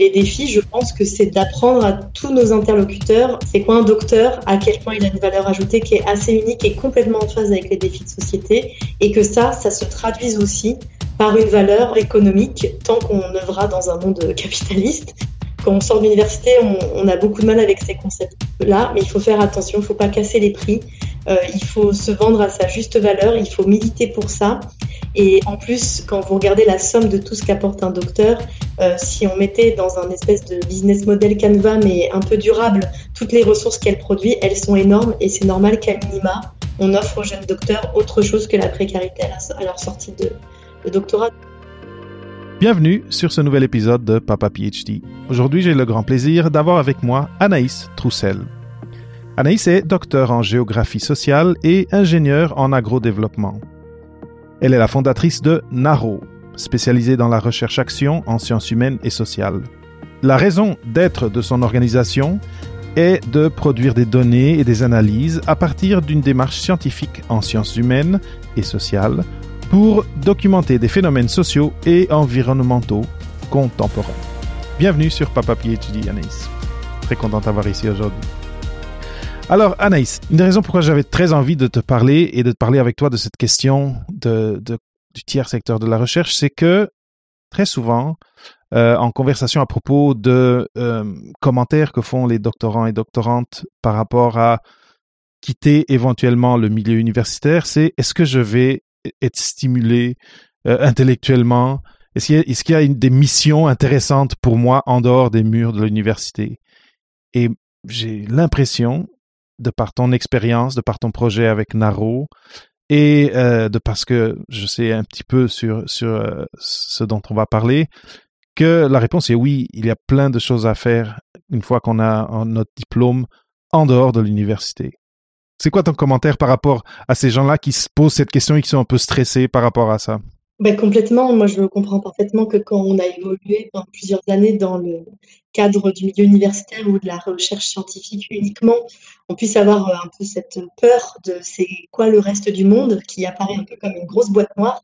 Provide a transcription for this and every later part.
Les défis, je pense que c'est d'apprendre à tous nos interlocuteurs c'est quoi un docteur, à quel point il a une valeur ajoutée qui est assez unique et complètement en phase avec les défis de société, et que ça, ça se traduise aussi par une valeur économique tant qu'on œuvra dans un monde capitaliste. Quand on sort de l'université, on, on, a beaucoup de mal avec ces concepts-là, mais il faut faire attention, il ne faut pas casser les prix, euh, il faut se vendre à sa juste valeur, il faut militer pour ça. Et en plus, quand vous regardez la somme de tout ce qu'apporte un docteur, euh, si on mettait dans un espèce de business model Canva, mais un peu durable, toutes les ressources qu'elle produit, elles sont énormes et c'est normal qu'à minima, on offre aux jeunes docteurs autre chose que la précarité à leur sortie de, de doctorat. Bienvenue sur ce nouvel épisode de Papa PhD. Aujourd'hui, j'ai le grand plaisir d'avoir avec moi Anaïs Troussel. Anaïs est docteur en géographie sociale et ingénieure en agrodéveloppement. Elle est la fondatrice de NARO, spécialisée dans la recherche-action en sciences humaines et sociales. La raison d'être de son organisation est de produire des données et des analyses à partir d'une démarche scientifique en sciences humaines et sociales pour documenter des phénomènes sociaux et environnementaux contemporains. Bienvenue sur Papa PhD, Anaïs. Très content d'avoir ici aujourd'hui. Alors, Anaïs, une des raisons pourquoi j'avais très envie de te parler et de te parler avec toi de cette question de du tiers secteur de la recherche, c'est que très souvent, euh, en conversation à propos de euh, commentaires que font les doctorants et doctorantes par rapport à quitter éventuellement le milieu universitaire, c'est est-ce que je vais être stimulé euh, intellectuellement? Est-ce qu'il y a, est y a une, des missions intéressantes pour moi en dehors des murs de l'université? Et j'ai l'impression de par ton expérience, de par ton projet avec Naro, et euh, de parce que je sais un petit peu sur, sur euh, ce dont on va parler, que la réponse est oui, il y a plein de choses à faire une fois qu'on a notre diplôme en dehors de l'université. C'est quoi ton commentaire par rapport à ces gens-là qui se posent cette question et qui sont un peu stressés par rapport à ça? Ben, complètement. Moi, je comprends parfaitement que quand on a évolué pendant plusieurs années dans le cadre du milieu universitaire ou de la recherche scientifique uniquement, on puisse avoir euh, un peu cette peur de c'est quoi le reste du monde qui apparaît un peu comme une grosse boîte noire.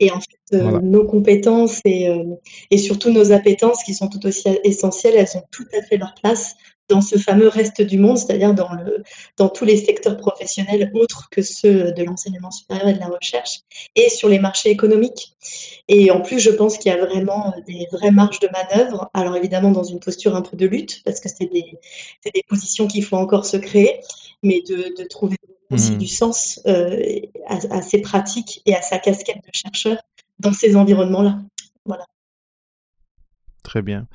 Et en fait, euh, nos compétences et, euh, et surtout nos appétences qui sont tout aussi essentielles, elles ont tout à fait leur place dans ce fameux reste du monde, c'est-à-dire dans, le, dans tous les secteurs professionnels autres que ceux de l'enseignement supérieur et de la recherche, et sur les marchés économiques. Et en plus, je pense qu'il y a vraiment des vraies marges de manœuvre. Alors évidemment, dans une posture un peu de lutte, parce que c'est des, des positions qu'il faut encore se créer, mais de, de trouver aussi mmh. du sens euh, à, à ces pratiques et à sa casquette de chercheur dans ces environnements-là. Voilà. Très bien.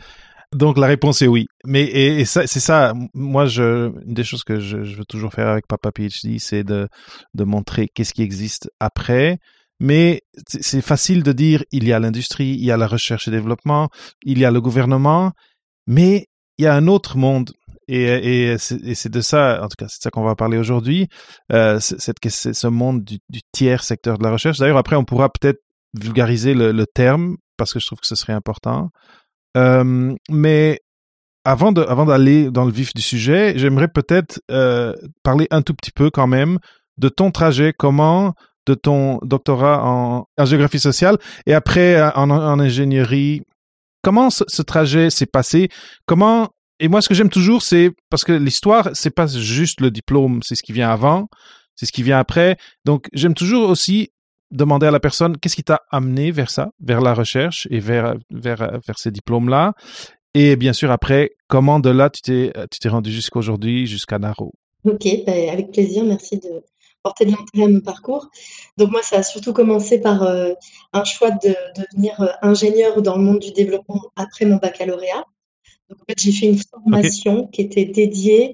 Donc la réponse est oui. Mais et, et ça, c'est ça. Moi, je, une des choses que je, je veux toujours faire avec Papa PhD, c'est de, de montrer qu'est-ce qui existe après. Mais c'est facile de dire il y a l'industrie, il y a la recherche et développement, il y a le gouvernement, mais il y a un autre monde. Et, et c'est de ça, en tout cas, c'est ça qu'on va parler aujourd'hui, euh, cette, ce monde du, du, tiers secteur de la recherche. D'ailleurs, après, on pourra peut-être vulgariser le, le terme parce que je trouve que ce serait important. Euh, mais avant de, avant d'aller dans le vif du sujet, j'aimerais peut-être euh, parler un tout petit peu quand même de ton trajet, comment de ton doctorat en, géographie sociale et après en, en ingénierie, comment ce, ce trajet s'est passé, comment et moi ce que j'aime toujours c'est parce que l'histoire c'est pas juste le diplôme, c'est ce qui vient avant, c'est ce qui vient après. Donc j'aime toujours aussi demander à la personne qu'est-ce qui t'a amené vers ça, vers la recherche et vers, vers, vers ces diplômes-là? Et bien sûr, après, comment de là tu t'es, tu t'es rendu jusqu'à aujourd'hui, jusqu'à Naro? Ok, bah, avec plaisir. Merci de porter de l'intérêt à mon parcours. Donc moi, ça a surtout commencé par euh, un choix de, devenir euh, ingénieur dans le monde du développement après mon baccalauréat. En fait, j'ai fait une formation okay. qui était dédiée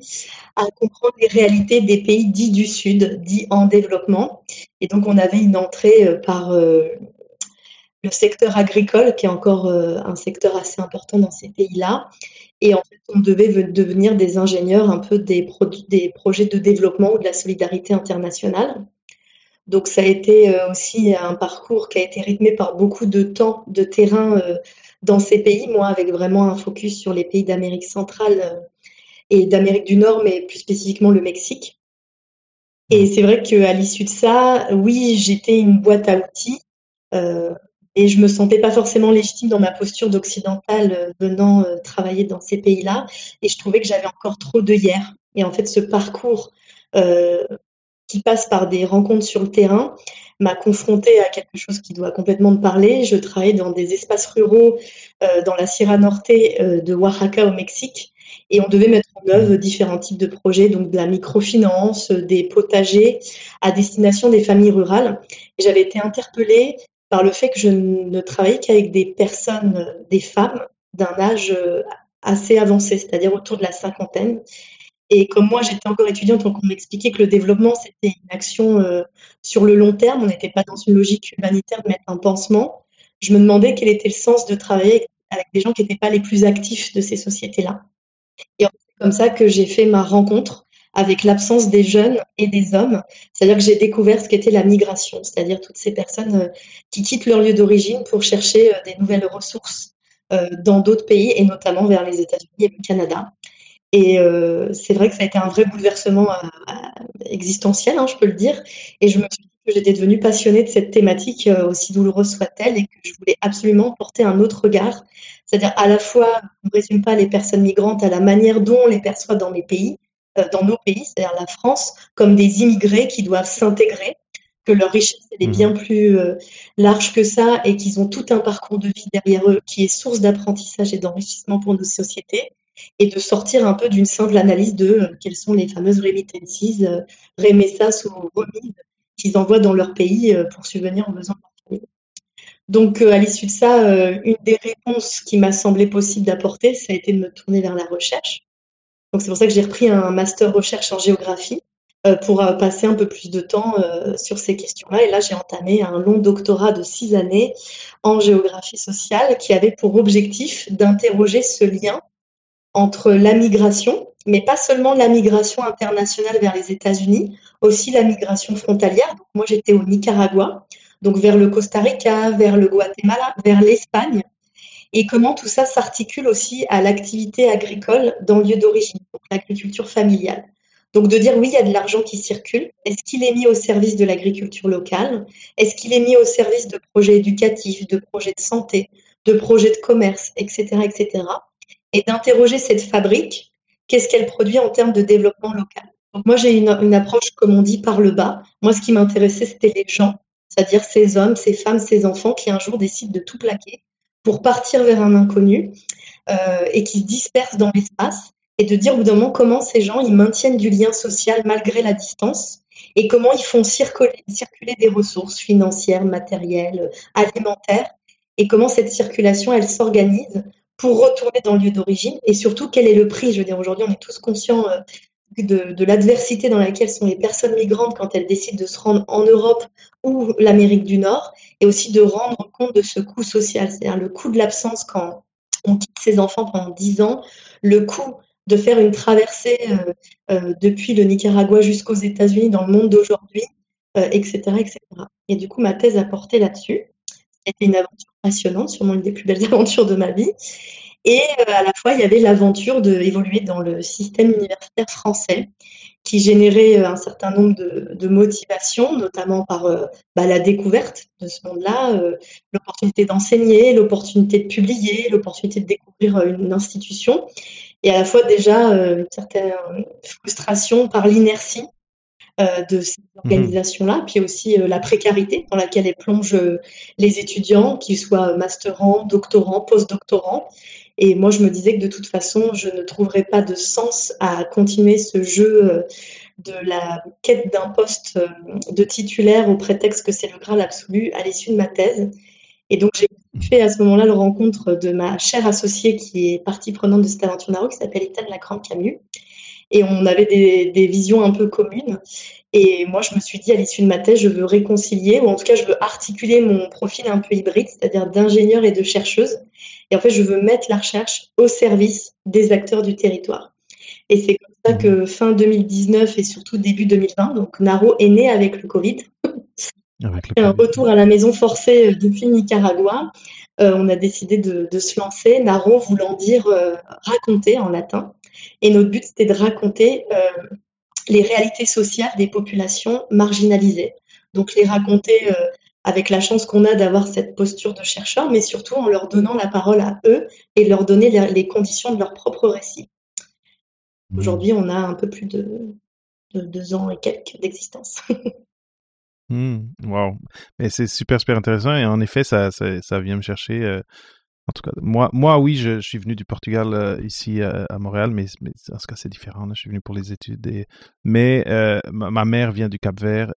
à comprendre les réalités des pays dits du Sud, dits en développement. Et donc, on avait une entrée euh, par euh, le secteur agricole, qui est encore euh, un secteur assez important dans ces pays-là. Et en fait, on devait devenir des ingénieurs un peu des projets de développement ou de la solidarité internationale. Donc, ça a été aussi un parcours qui a été rythmé par beaucoup de temps de terrain dans ces pays, moi avec vraiment un focus sur les pays d'Amérique centrale euh, et d'Amérique du Nord, mais plus spécifiquement le Mexique. Et c'est vrai qu'à l'issue de ça, oui, j'étais une boîte à outils. Euh, et je me sentais pas forcément légitime dans ma posture d'occidentale venant travailler dans ces pays-là. Et je trouvais que j'avais encore trop de hier. Et en fait, ce parcours qui passe par des rencontres sur le terrain m'a confrontée à quelque chose qui doit complètement me parler. Je travaillais dans des espaces ruraux dans la Sierra Norte de Oaxaca au Mexique et on devait mettre en œuvre différents types de projets, donc de la microfinance, des potagers à destination des familles rurales. J'avais été interpellée par le fait que je ne travaillais qu'avec des personnes, des femmes d'un âge assez avancé, c'est-à-dire autour de la cinquantaine. Et comme moi, j'étais encore étudiante, donc on m'expliquait que le développement, c'était une action euh, sur le long terme. On n'était pas dans une logique humanitaire de mettre un pansement. Je me demandais quel était le sens de travailler avec des gens qui n'étaient pas les plus actifs de ces sociétés-là. Et c'est comme ça que j'ai fait ma rencontre avec l'absence des jeunes et des hommes. C'est-à-dire que j'ai découvert ce qu'était la migration, c'est-à-dire toutes ces personnes euh, qui quittent leur lieu d'origine pour chercher euh, des nouvelles ressources dans d'autres pays et notamment vers les États-Unis et le Canada. Et c'est vrai que ça a été un vrai bouleversement existentiel, hein, je peux le dire. Et je me suis dit que j'étais devenue passionnée de cette thématique, aussi douloureuse soit-elle, et que je voulais absolument porter un autre regard c'est-à-dire à la fois, on ne résume pas les personnes migrantes à la manière dont on les perçoit dans mes pays, euh, dans nos pays, c'est-à-dire la France, comme des immigrés qui doivent s'intégrer, que leur richesse est mmh. bien plus euh, large que ça et qu'ils ont tout un parcours de vie derrière eux qui est source d'apprentissage et d'enrichissement pour nos sociétés, et de sortir un peu d'une simple analyse de euh, quelles sont les fameuses remittances, remessas ou remises qu'ils envoient dans leur pays pour subvenir aux besoins de leur donc, euh, à l'issue de ça, euh, une des réponses qui m'a semblé possible d'apporter, ça a été de me tourner vers la recherche. Donc, c'est pour ça que j'ai repris un master recherche en géographie euh, pour passer un peu plus de temps sur ces questions-là. Et là, j'ai entamé un long doctorat de six années en géographie sociale qui avait pour objectif d'interroger ce lien entre la migration, mais pas seulement la migration internationale vers les États-Unis, aussi la migration frontalière. Moi, j'étais au Nicaragua donc vers le Costa Rica, vers le Guatemala, vers l'Espagne, et comment tout ça s'articule aussi à l'activité agricole dans le lieu d'origine, donc l'agriculture familiale. Donc de dire oui, il y a de l'argent qui circule. Est-ce qu'il est mis au service de l'agriculture locale? Est-ce qu'il est mis au service de projets éducatifs, de projets de santé, de projets de commerce, etc., etc. Et d'interroger cette fabrique, qu'est-ce qu'elle produit en termes de développement local. Donc moi j'ai une, approche, comme on dit, par le bas. Moi, ce qui m'intéressait, c'était les gens, c'est-à-dire ces hommes, ces femmes, ces enfants qui un jour décident de tout plaquer pour partir vers un inconnu euh, et qui se dispersent dans l'espace et de dire au bout d'un moment comment ces gens ils maintiennent du lien social malgré la distance et comment ils font circuler, circuler des ressources financières, matérielles, alimentaires et comment cette circulation elle s'organise pour retourner dans le lieu d'origine et surtout quel est le prix? Je veux dire aujourd'hui on est tous conscients euh, de, l'adversité dans laquelle sont les personnes migrantes quand elles décident de se rendre en Europe ou l'Amérique du Nord, et aussi de rendre compte de ce coût social, c'est-à-dire le coût de l'absence quand on quitte ses enfants pendant 10 ans, le coût de faire une traversée euh, euh, depuis le Nicaragua jusqu'aux États-Unis dans le monde d'aujourd'hui, etc., etc. Et du coup, ma thèse a porté là-dessus. C'était une aventure passionnante, sûrement une des plus belles aventures de ma vie. Et euh, à la fois, il y avait l'aventure d'évoluer dans le système universitaire français qui générait euh, un certain nombre de, motivations, notamment par euh, bah, la découverte de ce monde-là, l'opportunité d'enseigner, l'opportunité de publier, l'opportunité de découvrir une institution, et à la fois déjà une certaine frustration par l'inertie de ces mmh organisations-là, puis aussi la précarité dans laquelle elles plongent les étudiants, qu'ils soient masterants, doctorants, post-doctorants, et moi, je me disais que de toute façon, je ne trouverais pas de sens à continuer ce jeu euh, de la quête d'un poste euh, de titulaire au prétexte que c'est le Graal absolu à l'issue de ma thèse. Et donc, j'ai fait à ce moment-là le rencontre de ma chère associée qui est partie prenante de cette aventure qui s'appelle Ethan Lacrante-Camus. Et on avait des, des, visions un peu communes. Et moi, je me suis dit, à l'issue de ma thèse, je veux réconcilier, ou en tout cas, je veux articuler mon profil un peu hybride, c'est-à-dire d'ingénieur et de chercheuse, et en fait, je veux mettre la recherche au service des acteurs du territoire. Et c'est comme ça que mmh. fin 2019 et surtout début 2020, donc Naro est né avec le Covid. Avec le un retour à la maison forcé euh, depuis Nicaragua. Euh, on a décidé de, se lancer, Naro voulant dire euh, raconter en latin. Et notre but, c'était de raconter les réalités sociales des populations marginalisées. Donc les raconter avec la chance qu'on a d'avoir cette posture de chercheur, mais surtout en leur donnant la parole à eux et leur donner les conditions de leur propre récit. Mmh. Aujourd'hui, on a un peu plus de, deux ans et quelques d'existence. Mmh, wow. Mais c'est super, super intéressant et en effet, ça, ça, vient me chercher. Euh, en tout cas, moi, moi oui, je, suis venu du Portugal euh, ici à Montréal, mais, mais, en ce cas, c'est différent. Je suis venu pour les études. Mais euh, ma, mère vient du Cap-Vert,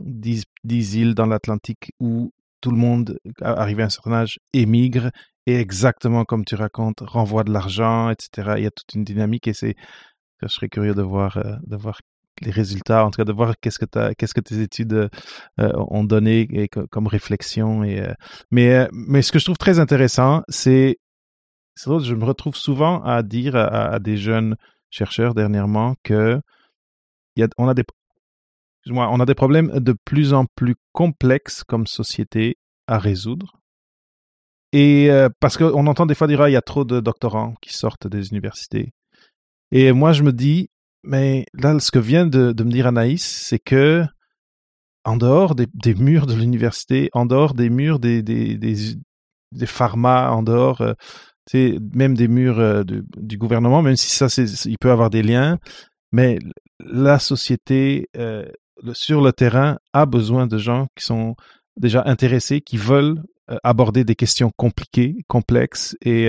dix, îles dans l'Atlantique où tout le monde, arrivé à un certain âge, émigre et exactement comme tu racontes, renvoie de l'argent, etc. Il y a toute une dynamique et c'est, je serais curieux de voir, de voir les résultats, en tout cas de voir qu'est-ce que qu'est-ce que tes études euh, euh, ont donné et, comme réflexion. Et, euh, mais, mais ce que je trouve très intéressant, c'est, je me retrouve souvent à dire à, des jeunes chercheurs dernièrement que a, on a des on a des problèmes de plus en plus complexes comme société à résoudre. Et parce qu'on entend des fois dire, ah, il y a trop de doctorants qui sortent des universités. Et moi, je me dis, mais là, ce que vient de, me dire Anaïs, c'est que en dehors des, murs de l'université, en dehors des murs des, des, pharma, en dehors, euh, même des murs euh, du gouvernement, même si ça, il peut avoir des liens, mais la société euh, sur le terrain a besoin de gens qui sont déjà intéressés, qui veulent aborder des questions compliquées, complexes et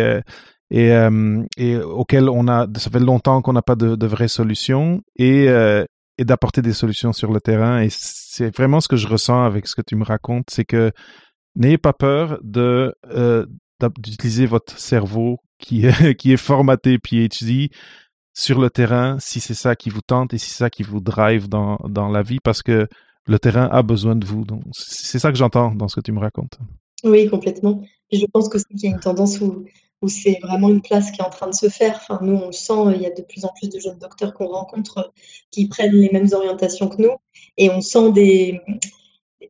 et, euh, et auquel on a, ça fait longtemps qu'on n'a pas de, de vraies solutions et, euh, et d'apporter des solutions sur le terrain. Et c'est vraiment ce que je ressens avec ce que tu me racontes, c'est que n'ayez pas peur de euh, d'utiliser votre cerveau qui est, qui est formaté PhD sur le terrain si c'est ça qui vous tente et si c'est ça qui vous drive dans, dans la vie parce que le terrain a besoin de vous. Donc, c'est ça que j'entends dans ce que tu me racontes. Oui, complètement. Je pense qu'il y a une tendance où où c'est vraiment une place qui est en train de se faire. Enfin, nous, on le sent, il y a de plus en plus de jeunes docteurs qu'on rencontre euh, qui prennent les mêmes orientations que nous. Et on sent des,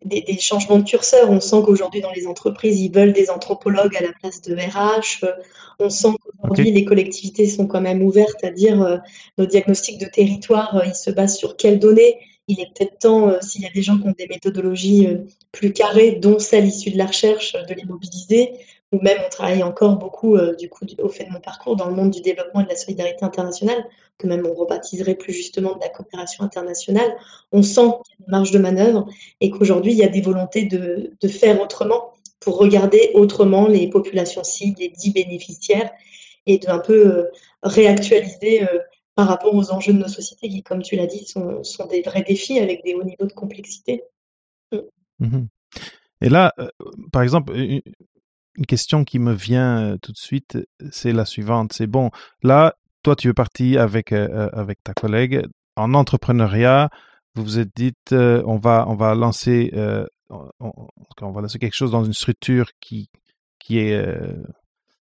des, changements de curseur. On sent qu'aujourd'hui, dans les entreprises, ils veulent des anthropologues à la place de RH. Euh, on sent qu'aujourd'hui, les collectivités sont quand même ouvertes à dire euh, nos diagnostics de territoire, ils se basent sur quelles données il est peut-être temps, s'il y a des gens qui ont des méthodologies plus carrées, dont celle issue de la recherche, de les mobiliser ou même on travaille encore beaucoup, euh, du coup, au fait de mon parcours, dans le monde du développement et de la solidarité internationale, que même on rebaptiserait plus justement de la coopération internationale, on sent qu'il y a une marge de manœuvre et qu'aujourd'hui, il y a des volontés de, de, faire autrement pour regarder autrement les populations cibles, les dix bénéficiaires, et de un peu euh, réactualiser euh, par rapport aux enjeux de nos sociétés qui, comme tu l'as dit, sont, sont, des vrais défis avec des hauts niveaux de complexité. Mm. Mmh et là, par exemple, une question qui me vient tout de suite, c'est la suivante. C'est bon, là, toi, tu es parti avec, avec ta collègue en entrepreneuriat. Vous vous êtes dit, on, va, on va lancer, on, va lancer quelque chose dans une structure qui, qui est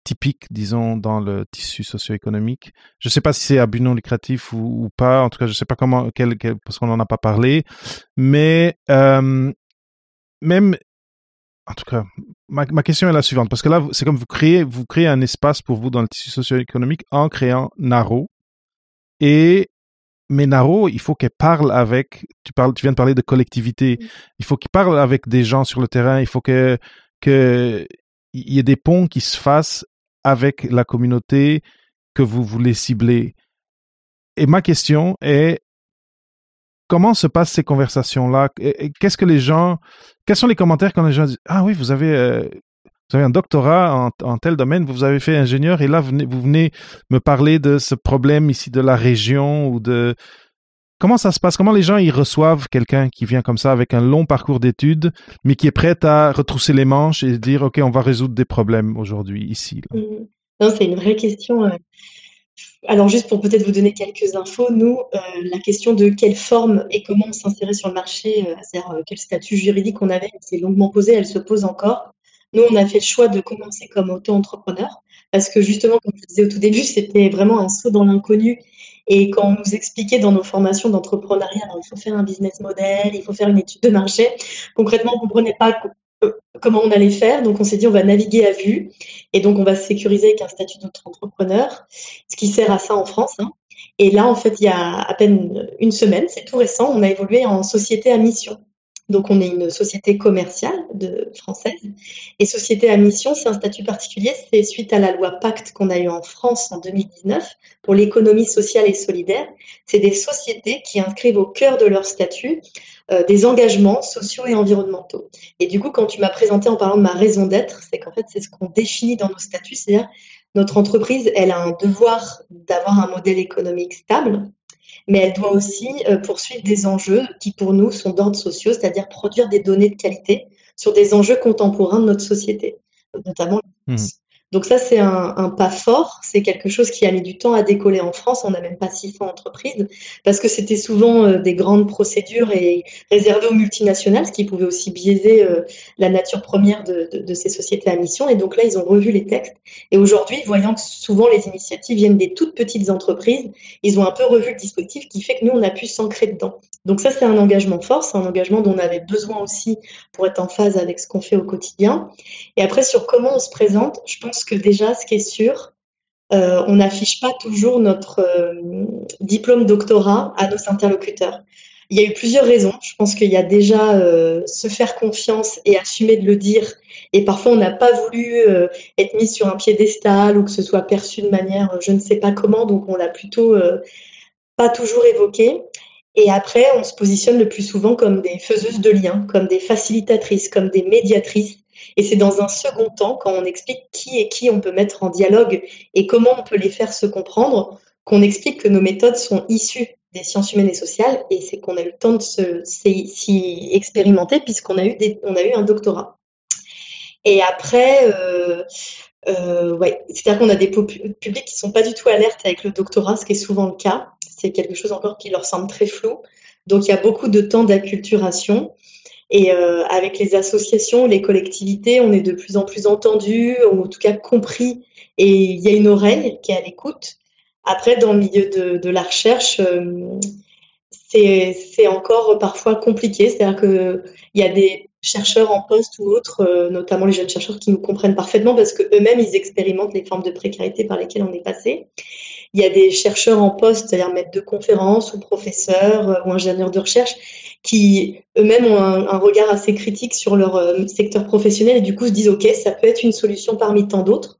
typique, disons, dans le tissu socio-économique. Je ne sais pas si c'est à but non lucratif ou, pas. En tout cas, je ne sais pas comment, quel, parce qu'on n'en a pas parlé. Mais même en tout cas, ma, question est la suivante, parce que là, c'est comme vous créez, vous créez un espace pour vous dans le tissu socio-économique en créant Naro. Et, mais Naro, il faut qu'elle parle avec, tu parles, tu viens de parler de collectivité. Il faut qu'il parle avec des gens sur le terrain. Il faut que, que, il y ait des ponts qui se fassent avec la communauté que vous voulez cibler. Et ma question est, comment se passent ces conversations-là? Qu'est-ce que les gens, quels sont les commentaires quand les gens disent ah oui vous avez euh, un doctorat en, tel domaine, vous avez fait ingénieur et là vous venez, me parler de ce problème ici de la région ou de comment ça se passe? Comment les gens ils reçoivent quelqu'un qui vient comme ça avec un long parcours d'études, mais qui est prêt à retrousser les manches et dire ok on va résoudre des problèmes aujourd'hui ici. Mmh. C'est une vraie question. Euh, alors juste pour peut-être vous donner quelques infos, nous, euh, la question de quelle forme et comment on s'insérait sur le marché, euh, c'est-à-dire euh, quel statut juridique on avait, s'est longuement posée, elle se pose encore. Nous, on a fait le choix de commencer comme auto-entrepreneur parce que justement, comme je disais au tout début, c'était vraiment un saut dans l'inconnu. Et quand on nous expliquait dans nos formations d'entrepreneuriat, il faut faire un business model, il faut faire une étude de marché, concrètement, on ne comprenait pas comment on allait faire. Donc, on s'est dit, on va naviguer à vue. Et donc, on va se sécuriser avec un statut d'auto-entrepreneur, ce qui sert à ça en France. Hein. Et là, en fait, il y a à peine une semaine, c'est tout récent, on a évolué en société à mission. Donc, on est une société commerciale française. Et société à mission, c'est un statut particulier. C'est suite à la loi Pacte qu'on a eue en France en 2019 pour l'économie sociale et solidaire. C'est des sociétés qui inscrivent au cœur de leur statut euh, des engagements sociaux et environnementaux. Et du coup, quand tu m'as présenté en parlant de ma raison d'être, c'est qu'en fait, c'est ce qu'on définit dans nos statuts, c'est-à-dire notre entreprise, elle a un devoir d'avoir un modèle économique stable, mais elle doit aussi euh, poursuivre des enjeux qui pour nous sont d'ordre sociaux, c'est-à-dire produire des données de qualité sur des enjeux contemporains de notre société, notamment mmh. Donc ça, c'est un, pas fort, c'est quelque chose qui a mis du temps à décoller en France, on n'a même pas 600 entreprises, parce que c'était souvent euh, des grandes procédures et réservées aux multinationales, ce qui pouvait aussi biaiser euh, la nature première de, de, ces sociétés à mission. Et donc là, ils ont revu les textes. Et aujourd'hui, voyant que souvent les initiatives viennent des toutes petites entreprises, ils ont un peu revu le dispositif qui fait que nous, on a pu s'ancrer dedans. Donc ça, c'est un engagement fort, c'est un engagement dont on avait besoin aussi pour être en phase avec ce qu'on fait au quotidien. Et après, sur comment on se présente, je pense que déjà, ce qui est sûr, euh, on n'affiche pas toujours notre euh, diplôme doctorat à nos interlocuteurs. Il y a eu plusieurs raisons. Je pense qu'il y a déjà euh, se faire confiance et assumer de le dire. Et parfois, on n'a pas voulu être mis sur un piédestal ou que ce soit perçu de manière je ne sais pas comment. Donc, on l'a plutôt pas toujours évoqué. Et après, on se positionne le plus souvent comme des faiseuses de liens, comme des facilitatrices, comme des médiatrices. Et c'est dans un second temps, quand on explique qui et qui on peut mettre en dialogue et comment on peut les faire se comprendre, qu'on explique que nos méthodes sont issues des sciences humaines et sociales et c'est qu'on a eu le temps de s'y expérimenter puisqu'on a, eu a un doctorat. Et après, euh, euh, ouais, c'est-à-dire qu'on a des publics qui sont pas du tout alertes avec le doctorat, ce qui est souvent le cas. C'est quelque chose encore qui leur semble très flou. Donc il y a beaucoup de temps d'acculturation. Et euh, avec les associations, les collectivités, on est de plus en plus entendu, en tout cas compris, et il y a une oreille qui est à l'écoute. Après, dans le milieu de, de la recherche, euh, c'est encore parfois compliqué. C'est-à-dire qu'il y a des chercheurs en poste ou autres, euh, notamment les jeunes chercheurs, qui nous comprennent parfaitement parce qu'eux-mêmes, ils expérimentent les formes de précarité par lesquelles on est passé. Il y a des chercheurs en poste, c'est-à-dire maîtres de conférences ou professeurs euh, ou ingénieurs de recherche, qui eux-mêmes ont un, regard assez critique sur leur euh, secteur professionnel et du coup se disent ok, ça peut être une solution parmi tant d'autres.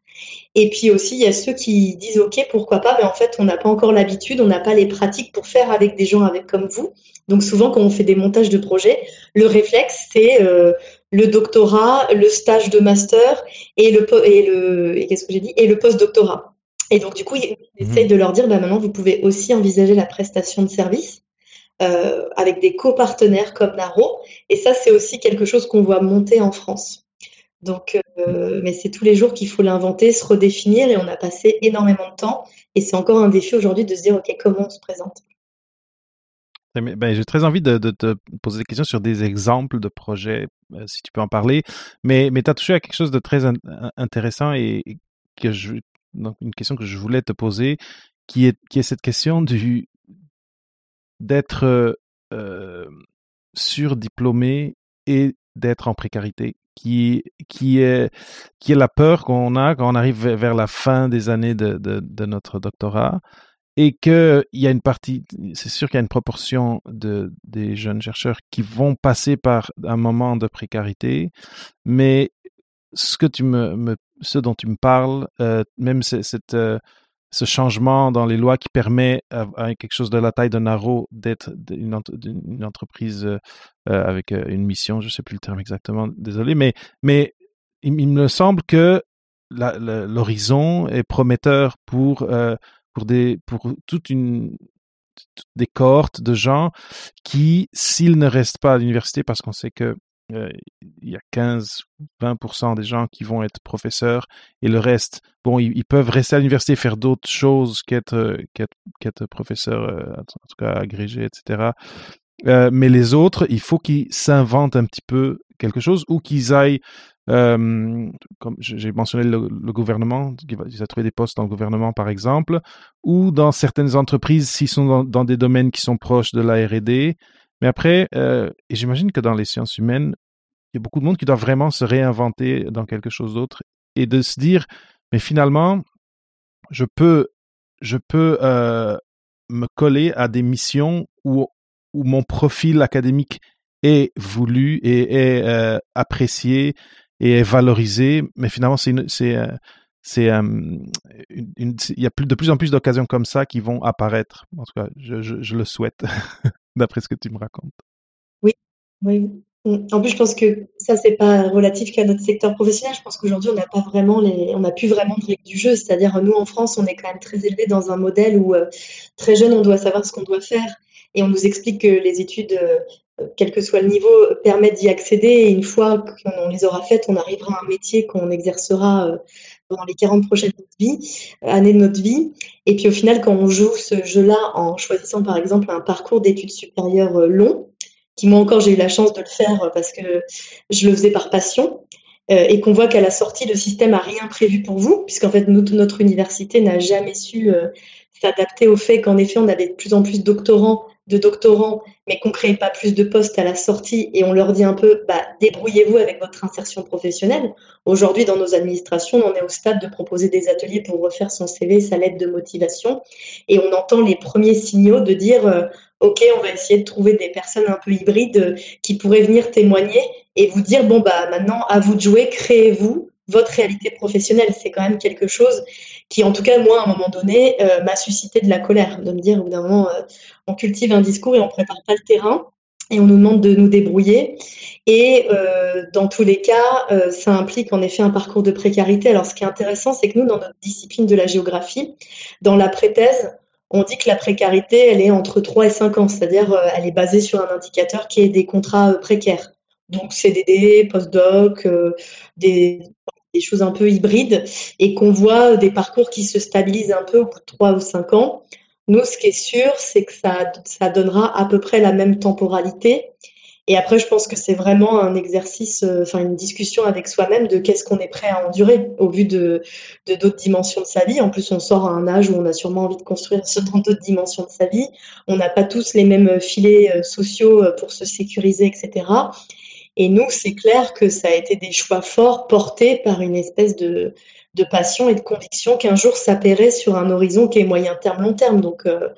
Et puis aussi, il y a ceux qui disent ok, pourquoi pas, mais en fait, on n'a pas encore l'habitude, on n'a pas les pratiques pour faire avec des gens avec comme vous. Donc souvent, quand on fait des montages de projets, le réflexe, c'est euh, le doctorat, le stage de master et le et le et qu'est-ce que j'ai dit? Et le post-doctorat. Et donc du coup, ils mmh. essayent de leur dire, bah maintenant, vous pouvez aussi envisager la prestation de service. Euh, avec des copartenaires comme Naro. Et ça, c'est aussi quelque chose qu'on voit monter en France. Donc, euh, mais c'est tous les jours qu'il faut l'inventer, se redéfinir, et on a passé énormément de temps. Et c'est encore un défi aujourd'hui de se dire, OK, comment on se présente? Ben, J'ai très envie de, te poser des questions sur des exemples de projets, euh, si tu peux en parler. Mais, mais tu as touché à quelque chose de très intéressant et, que je, donc une question que je voulais te poser, qui est, qui est cette question d'être euh, surdiplômé et d'être en précarité, qui, qui, est, qui est la peur qu'on a quand on arrive vers la fin des années de, de, notre doctorat, et qu'il y a une partie, c'est sûr qu'il y a une proportion de, des jeunes chercheurs qui vont passer par un moment de précarité, mais ce que tu me ce dont tu me parles, euh, même cette, euh, ce changement dans les lois qui permet à, quelque chose de la taille de Naro d'être une, entreprise euh, avec une mission, je ne sais plus le terme exactement, désolé, mais, mais il, me semble que l'horizon est prometteur pour, pour, des, pour toute une des cohortes de gens qui, s'ils ne restent pas à l'université, parce qu'on sait que euh, il y a 15-20% des gens qui vont être professeurs et le reste, bon, ils, peuvent rester à l'université et faire d'autres choses qu'être euh, qu'être professeur, euh, en tout cas agrégé, etc. mais les autres, il faut qu'ils s'inventent un petit peu quelque chose ou qu'ils aillent, comme j'ai mentionné le, gouvernement, ils ont trouvé des postes dans le gouvernement par exemple, ou dans certaines entreprises s'ils sont dans, dans, des domaines qui sont proches de la R&D, mais après, euh, et j'imagine que dans les sciences humaines, il y a beaucoup de monde qui doit vraiment se réinventer dans quelque chose d'autre et de se dire, mais finalement, je peux, je peux euh, me coller à des missions où, où mon profil académique est voulu et est euh, apprécié et est valorisé, mais finalement c'est c'est c'est il y a de plus en plus d'occasions comme ça qui vont apparaître. En tout cas, je le souhaite, d'après ce que tu me racontes. Oui, oui. En plus, je pense que ça, c'est pas relatif qu'à notre secteur professionnel. Je pense qu'aujourd'hui, on n'a pas vraiment les, on n'a plus vraiment de règles du jeu. C'est-à-dire, nous, en France, on est quand même très élevé dans un modèle où, euh, très jeune, on doit savoir ce qu'on doit faire. Et on nous explique que les études, euh, quel que soit le niveau, permettent d'y accéder. Et une fois qu'on les aura faites, on arrivera à un métier qu'on exercera pendant les 40 prochaines vies, années de notre vie. Et puis au final, quand on joue ce jeu-là en choisissant par exemple un parcours d'études supérieures euh, long, qui moi encore j'ai eu la chance de le faire euh, parce que je le faisais par passion, euh, et qu'on voit qu'à la sortie, le système a rien prévu pour vous, puisqu'en fait notre université n'a jamais su s'adapter au fait qu'en effet on avait de plus en plus de doctorants de doctorants, mais qu'on ne crée pas plus de postes à la sortie et on leur dit un peu, bah, débrouillez-vous avec votre insertion professionnelle. Aujourd'hui, dans nos administrations, on est au stade de proposer des ateliers pour refaire son CV, sa lettre de motivation, et on entend les premiers signaux de dire, euh, OK, on va essayer de trouver des personnes un peu hybrides euh, qui pourraient venir témoigner et vous dire, bon, bah, maintenant, à vous de jouer, créez-vous votre réalité professionnelle. C'est quand même quelque chose qui, en tout cas, moi, à un moment donné, euh, m'a suscité de la colère, de me dire, au bout d'un moment, euh, on cultive un discours et on prépare pas le terrain et on nous demande de nous débrouiller. Et euh, dans tous les cas, ça implique en effet un parcours de précarité. Alors, ce qui est intéressant, c'est que nous, dans notre discipline de la géographie, dans la préthèse, on dit que la précarité, elle est entre 3 et 5 ans, c'est-à-dire elle est basée sur un indicateur qui est des contrats précaires. Donc CDD, postdoc, des des choses un peu hybrides et qu'on voit des parcours qui se stabilisent un peu au bout de trois ou cinq ans. Nous, ce qui est sûr, c'est que ça, ça donnera à peu près la même temporalité. Et après, je pense que c'est vraiment un exercice, euh, enfin une discussion avec soi-même de qu'est-ce qu'on est prêt à endurer au vu de d'autres dimensions de sa vie. En plus, on sort à un âge où on a sûrement envie de construire dans d'autres dimensions de sa vie. On n'a pas tous les mêmes filets euh, sociaux euh, pour se sécuriser, etc. Et nous, c'est clair que ça a été des choix forts portés par une espèce de, passion et de conviction qu'un jour ça paierait sur un horizon qui est moyen terme, long terme. Donc, euh,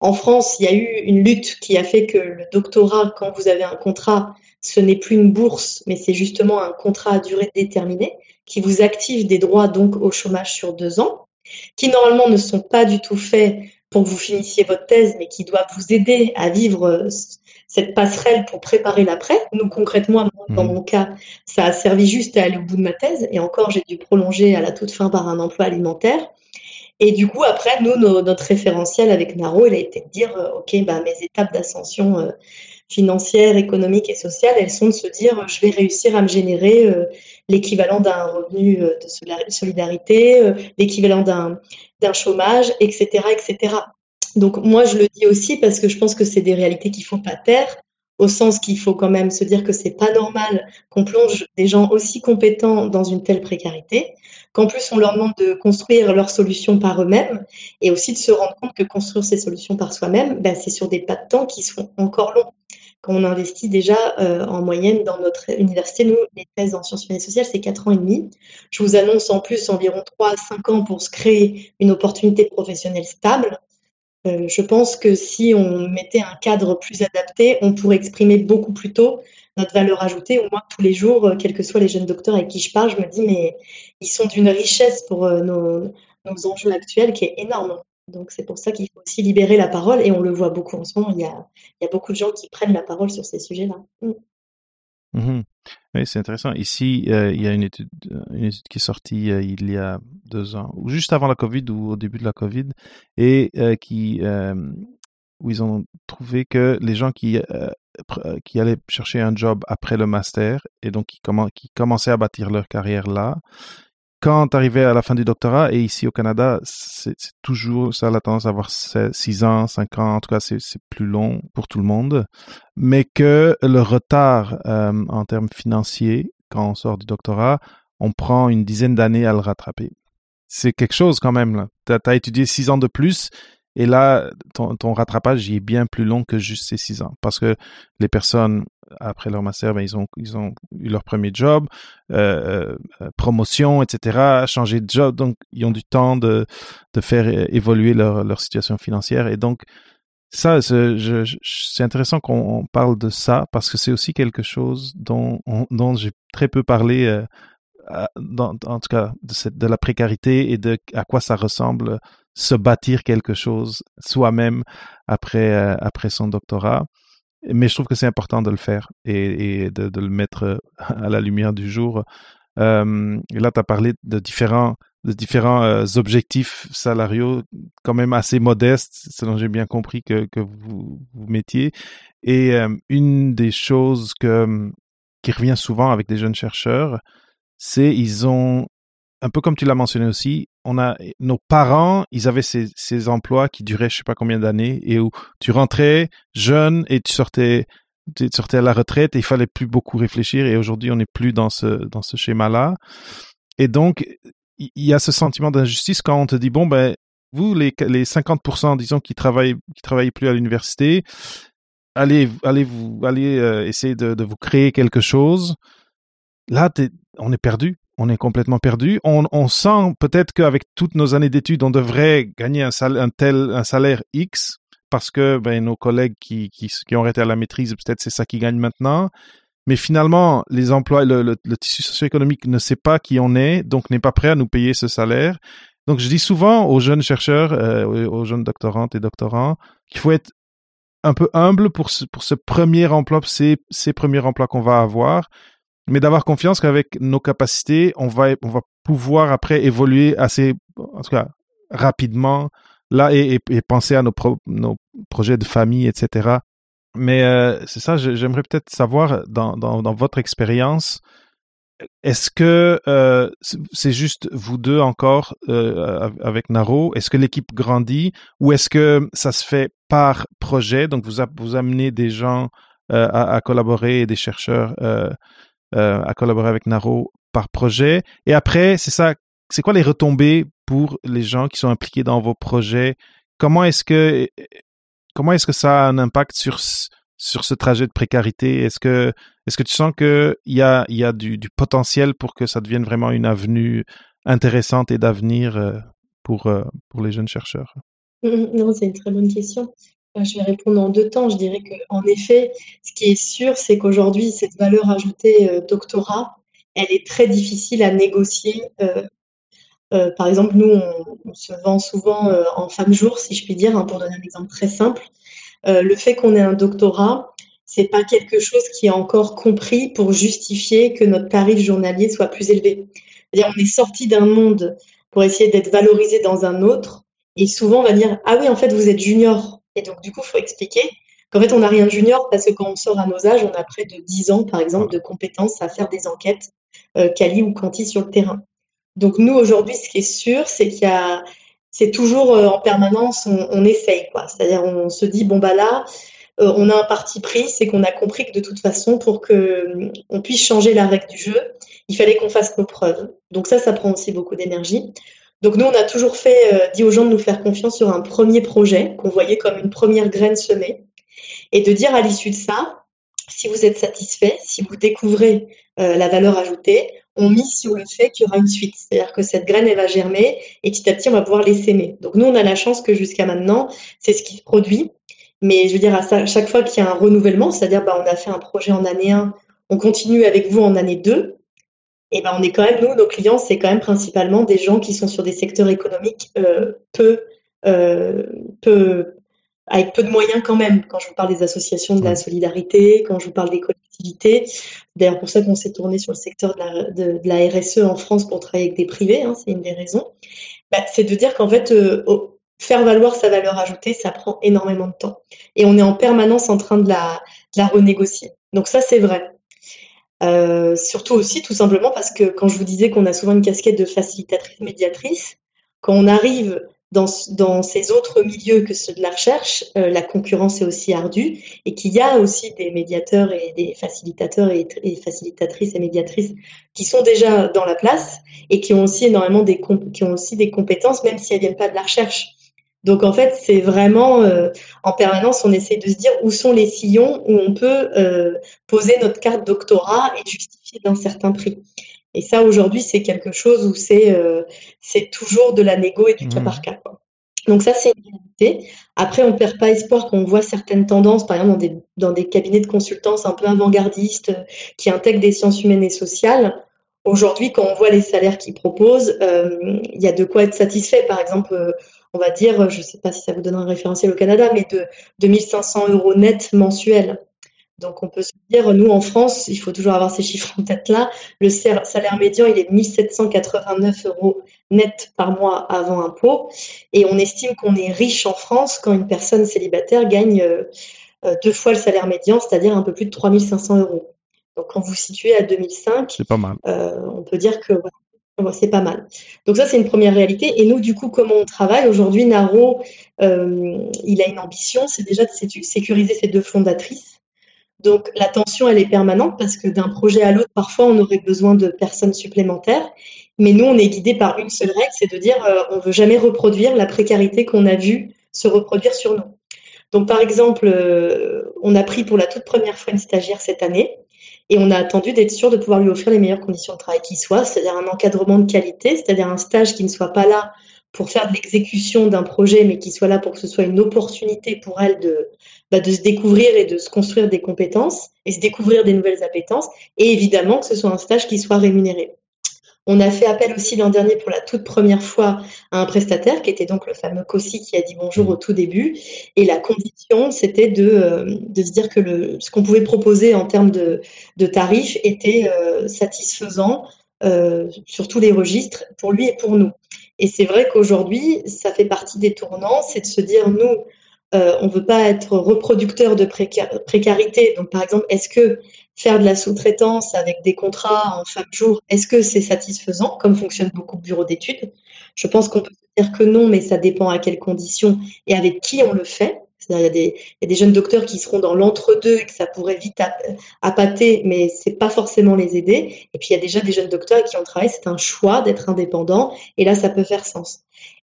en France, il y a eu une lutte qui a fait que le doctorat, quand vous avez un contrat, ce n'est plus une bourse, mais c'est justement un contrat à durée déterminée qui vous active des droits donc au chômage sur deux ans, qui normalement ne sont pas du tout faits pour que vous finissiez votre thèse, mais qui doivent vous aider à vivre cette passerelle pour préparer l'après. Nous, concrètement, dans mhm. mon cas, ça a servi juste à aller au bout de ma thèse. Et encore, j'ai dû prolonger à la toute fin par un emploi alimentaire. Et du coup, après, nous, notre référentiel avec Naro, il a été de dire, euh, OK, bah, mes étapes d'ascension euh, financière, économique et sociale, elles sont de se dire, je vais réussir à me générer euh, l'équivalent d'un revenu de solidarité, l'équivalent d'un chômage, etc., etc. Donc moi, je le dis aussi parce que je pense que c'est des réalités qu'il faut pas taire, au sens qu'il faut quand même se dire que c'est pas normal qu'on plonge des gens aussi compétents dans une telle précarité, qu'en plus on leur demande de construire leurs solutions par eux-mêmes, et aussi de se rendre compte que construire ces solutions par soi-même, ben, c'est sur des pas de temps qui sont encore longs. Quand on investit déjà euh, en moyenne dans notre université, nous, les thèses en sciences humaines et sociales, c'est 4 ans et demi. Je vous annonce en plus environ 3 à 5 ans pour se créer une opportunité professionnelle stable. Euh, je pense que si on mettait un cadre plus adapté, on pourrait exprimer beaucoup plus tôt notre valeur ajoutée. Au moins, tous les jours, euh, quels que soient les jeunes docteurs avec qui je parle, je me dis, mais ils sont d'une richesse pour euh, nos, enjeux actuels qui est énorme. Donc, c'est pour ça qu'il faut aussi libérer la parole. Et on le voit beaucoup en ce moment. Il y a, beaucoup de gens qui prennent la parole sur ces sujets-là. Mm. Mmh oui, c'est intéressant. Ici, euh, il y a une étude, euh, une étude qui est sortie euh, il y a deux ans, ou juste avant la Covid ou au début de la Covid, et qui où ils ont trouvé que les gens qui qui allaient chercher un job après le master et donc qui, qui commençaient à bâtir leur carrière là, quand tu à la fin du doctorat, et ici au Canada, c'est toujours, ça la tendance à avoir 6 ans, 5 ans, en tout cas c'est plus long pour tout le monde, mais que le retard euh, en termes financiers, quand on sort du doctorat, on prend une dizaine d'années à le rattraper. C'est quelque chose quand même. Tu as, étudié 6 ans de plus, et là, ton, ton rattrapage il est bien plus long que juste ces 6 ans, parce que les personnes après leur master, ben, ils, ont, ils ont eu leur premier job, euh, euh, promotion, etc., changer de job. Donc, ils ont du temps de, de faire évoluer leur, leur situation financière. Et donc, ça, c'est intéressant qu'on parle de ça parce que c'est aussi quelque chose dont, dont j'ai très peu parlé, euh, dans, en tout cas, de, la précarité et de à quoi ça ressemble se bâtir quelque chose soi-même après, euh, après son doctorat. Mais je trouve que c'est important de le faire et, de, le mettre à la lumière du jour. Euh, là, tu as parlé de différents de différents euh, objectifs salariaux quand même assez modestes, selon j'ai bien compris que, que vous, vous mettiez. Et euh, une des choses que, qui revient souvent avec des jeunes chercheurs, c'est ils ont, un peu comme tu l'as mentionné aussi, on a nos parents, ils avaient ces, emplois qui duraient je sais pas combien d'années et où tu rentrais jeune et tu sortais tu sortais à la retraite et il fallait plus beaucoup réfléchir et aujourd'hui on n'est plus dans ce dans ce schéma là et donc il y a ce sentiment d'injustice quand on te dit bon ben vous les les 50% disons qui travaillent qui travaillent plus à l'université allez allez vous allez euh, essayer de, de, vous créer quelque chose. Là on est perdu on est complètement perdu. On, on sent peut-être qu'avec toutes nos années d'études on devrait gagner un, sal, un tel un salaire X parce que ben, nos collègues qui, qui, ont arrêté à la maîtrise peut-être c'est ça qui gagne maintenant. Mais finalement, les emplois, le, le, le, tissu socio-économique ne sait pas qui on est, donc n'est pas prêt à nous payer ce salaire. Donc, je dis souvent aux jeunes chercheurs, euh, aux jeunes doctorantes et doctorants, qu'il faut être un peu humble pour ce, pour ce premier emploi, ces, ces premiers emplois qu'on va avoir, mais d'avoir confiance qu'avec nos capacités, on va, on va pouvoir après évoluer assez, en tout cas, rapidement là et, et, et penser à nos, pro, nos projets de famille, etc. Mais euh, c'est ça, j'aimerais peut-être savoir dans, dans, dans votre expérience, est-ce que euh, c'est juste vous deux encore euh, avec Naro Est-ce que l'équipe grandit ou est-ce que ça se fait par projet Donc vous, vous amenez des gens euh, à, à, collaborer, des chercheurs euh, à collaborer avec Naro par projet. Et après, c'est ça. C'est quoi les retombées pour les gens qui sont impliqués dans vos projets? Comment est-ce que comment est-ce que ça a un impact sur sur ce trajet de précarité? Est-ce que est-ce que tu sens que il y a y a du, du, potentiel pour que ça devienne vraiment une avenue intéressante et d'avenir euh, pour euh, pour les jeunes chercheurs? Non, c'est une très bonne question. Je vais répondre en deux temps. Je dirais que en effet, ce qui est sûr, c'est qu'aujourd'hui, cette valeur ajoutée euh, doctorat, elle est très difficile à négocier. Euh, euh, par exemple, nous, on, se vend souvent euh, en femme jour, si je puis dire, hein, pour donner un exemple très simple. Euh, le fait qu'on ait un doctorat, c'est pas quelque chose qui est encore compris pour justifier que notre tarif journalier soit plus élevé. C'est-à-dire, on est sorti d'un monde pour essayer d'être valorisé dans un autre, et souvent on va dire ah oui, en fait, vous êtes junior, et donc du coup, il faut expliquer qu'en fait, on n'a rien de junior parce que quand on sort à nos âges, on a près de 10 ans, par exemple, de compétences à faire des enquêtes euh, quali ou quanti sur le terrain. Donc nous aujourd'hui, ce qui est sûr, c'est qu'il y a, c'est toujours euh, en permanence, on, essaye quoi. C'est-à-dire on se dit bon bah là, euh, on a un parti pris, c'est qu'on a compris que de toute façon, pour que on puisse changer la règle du jeu, il fallait qu'on fasse nos preuves. Donc ça, ça prend aussi beaucoup d'énergie. Donc nous, on a toujours fait, euh, dit aux gens de nous faire confiance sur un premier projet qu'on voyait comme une première graine semée, et de dire à l'issue de ça, si vous êtes satisfait, si vous découvrez euh, la valeur ajoutée, on mise sur le fait qu'il y aura une suite. C'est-à-dire que cette graine, elle va germer et petit à petit, on va pouvoir les s'aimer. Donc nous, on a la chance que jusqu'à maintenant, c'est ce qui se produit. Mais je veux dire, à chaque fois qu'il y a un renouvellement, c'est-à-dire bah, on a fait un projet en année 1, on continue avec vous en année 2, et ben on est quand même, nous, nos clients, c'est quand même principalement des gens qui sont sur des secteurs économiques euh, peu, euh, peu, avec peu de moyens quand même. Quand je vous parle des associations de la solidarité, quand je vous parle des collectivités, d'ailleurs pour ça qu'on s'est tourné sur le secteur de la, de, de la, RSE en France pour travailler avec des privés, hein, c'est une des raisons. Bah, c'est de dire qu'en fait, euh, faire valoir sa valeur ajoutée, ça prend énormément de temps. Et on est en permanence en train de la, de la renégocier. Donc ça, c'est vrai. Euh, surtout aussi, tout simplement parce que quand je vous disais qu'on a souvent une casquette de facilitatrice médiatrice, quand on arrive dans, ces autres milieux que ceux de la recherche, euh, la concurrence est aussi ardue et qu'il y a aussi des médiateurs et des facilitateurs et, facilitatrices et médiatrices qui sont déjà dans la place et qui ont aussi énormément des des compétences même si elles viennent pas de la recherche. Donc en fait, c'est vraiment euh, en permanence, on essaie de se dire où sont les sillons où on peut euh, poser notre carte doctorat et justifier d'un certain prix. Et ça, aujourd'hui, c'est quelque chose où c'est euh, c'est toujours de la négo et du cas mmh. par cas. Quoi. Donc ça, c'est réalité. Après, on ne perd pas espoir quand on voit certaines tendances, par exemple dans des, dans des cabinets de consultance un peu avant-gardistes qui intègrent des sciences humaines et sociales. Aujourd'hui, quand on voit les salaires qu'ils proposent, il y a de quoi être satisfait. Par exemple, on va dire, je ne sais pas si ça vous donne un référentiel au Canada, mais de 2500 euros net mensuels. Donc, on peut se dire, nous, en France, il faut toujours avoir ces chiffres en tête là, le salaire médian, il est 1789 euros net par mois avant impôt. Et on estime qu'on est riche en France quand une personne célibataire gagne euh, deux fois le salaire médian, c'est-à-dire un peu plus de 3500 euros. Donc, quand vous situez à 2005, c'est pas mal. Euh, on peut dire que c'est pas mal. Donc ça, c'est une première réalité. Et nous, du coup, comment on travaille? Aujourd'hui, Naro, euh, il a une ambition, c'est déjà de sécuriser ses deux fondatrices. Donc la tension, elle est permanente parce que d'un projet à l'autre, parfois, on aurait besoin de personnes supplémentaires. Mais nous, on est guidé par une seule règle, c'est de dire euh, on veut jamais reproduire la précarité qu'on a vue se reproduire sur nous. Donc par exemple, on a pris pour la toute première fois une stagiaire cette année. Et on a attendu d'être sûr de pouvoir lui offrir les meilleures conditions de travail qui soient, c'est-à-dire un encadrement de qualité, c'est-à-dire un stage qui ne soit pas là pour faire de l'exécution d'un projet, mais qui soit là pour que ce soit une opportunité pour elle de, bah, de se découvrir et de se construire des compétences et se découvrir des nouvelles appétences, et évidemment que ce soit un stage qui soit rémunéré. On a fait appel aussi l'an dernier pour la toute première fois à un prestataire qui était donc le fameux COSI qui a dit bonjour au tout début. Et la condition, c'était de, euh, de se dire que le, ce qu'on pouvait proposer en termes de, de tarifs était euh, satisfaisant euh, sur tous les registres pour lui et pour nous. Et c'est vrai qu'aujourd'hui, ça fait partie des tournants, c'est de se dire, nous, on ne veut pas être reproducteur de précarité. Donc, par exemple, est-ce que faire de la sous-traitance avec des contrats en fin de jour, est-ce que c'est satisfaisant, comme fonctionnent beaucoup de bureaux d'études? Je pense qu'on peut dire que non, mais ça dépend à quelles conditions et avec qui on le fait. Il y, a des, y a des jeunes docteurs qui seront dans l'entre-deux et que ça pourrait vite appâter, mais c'est pas forcément les aider. Et puis il y a déjà des jeunes docteurs qui ont travaillé, c'est un choix d'être indépendant, et là ça peut faire sens.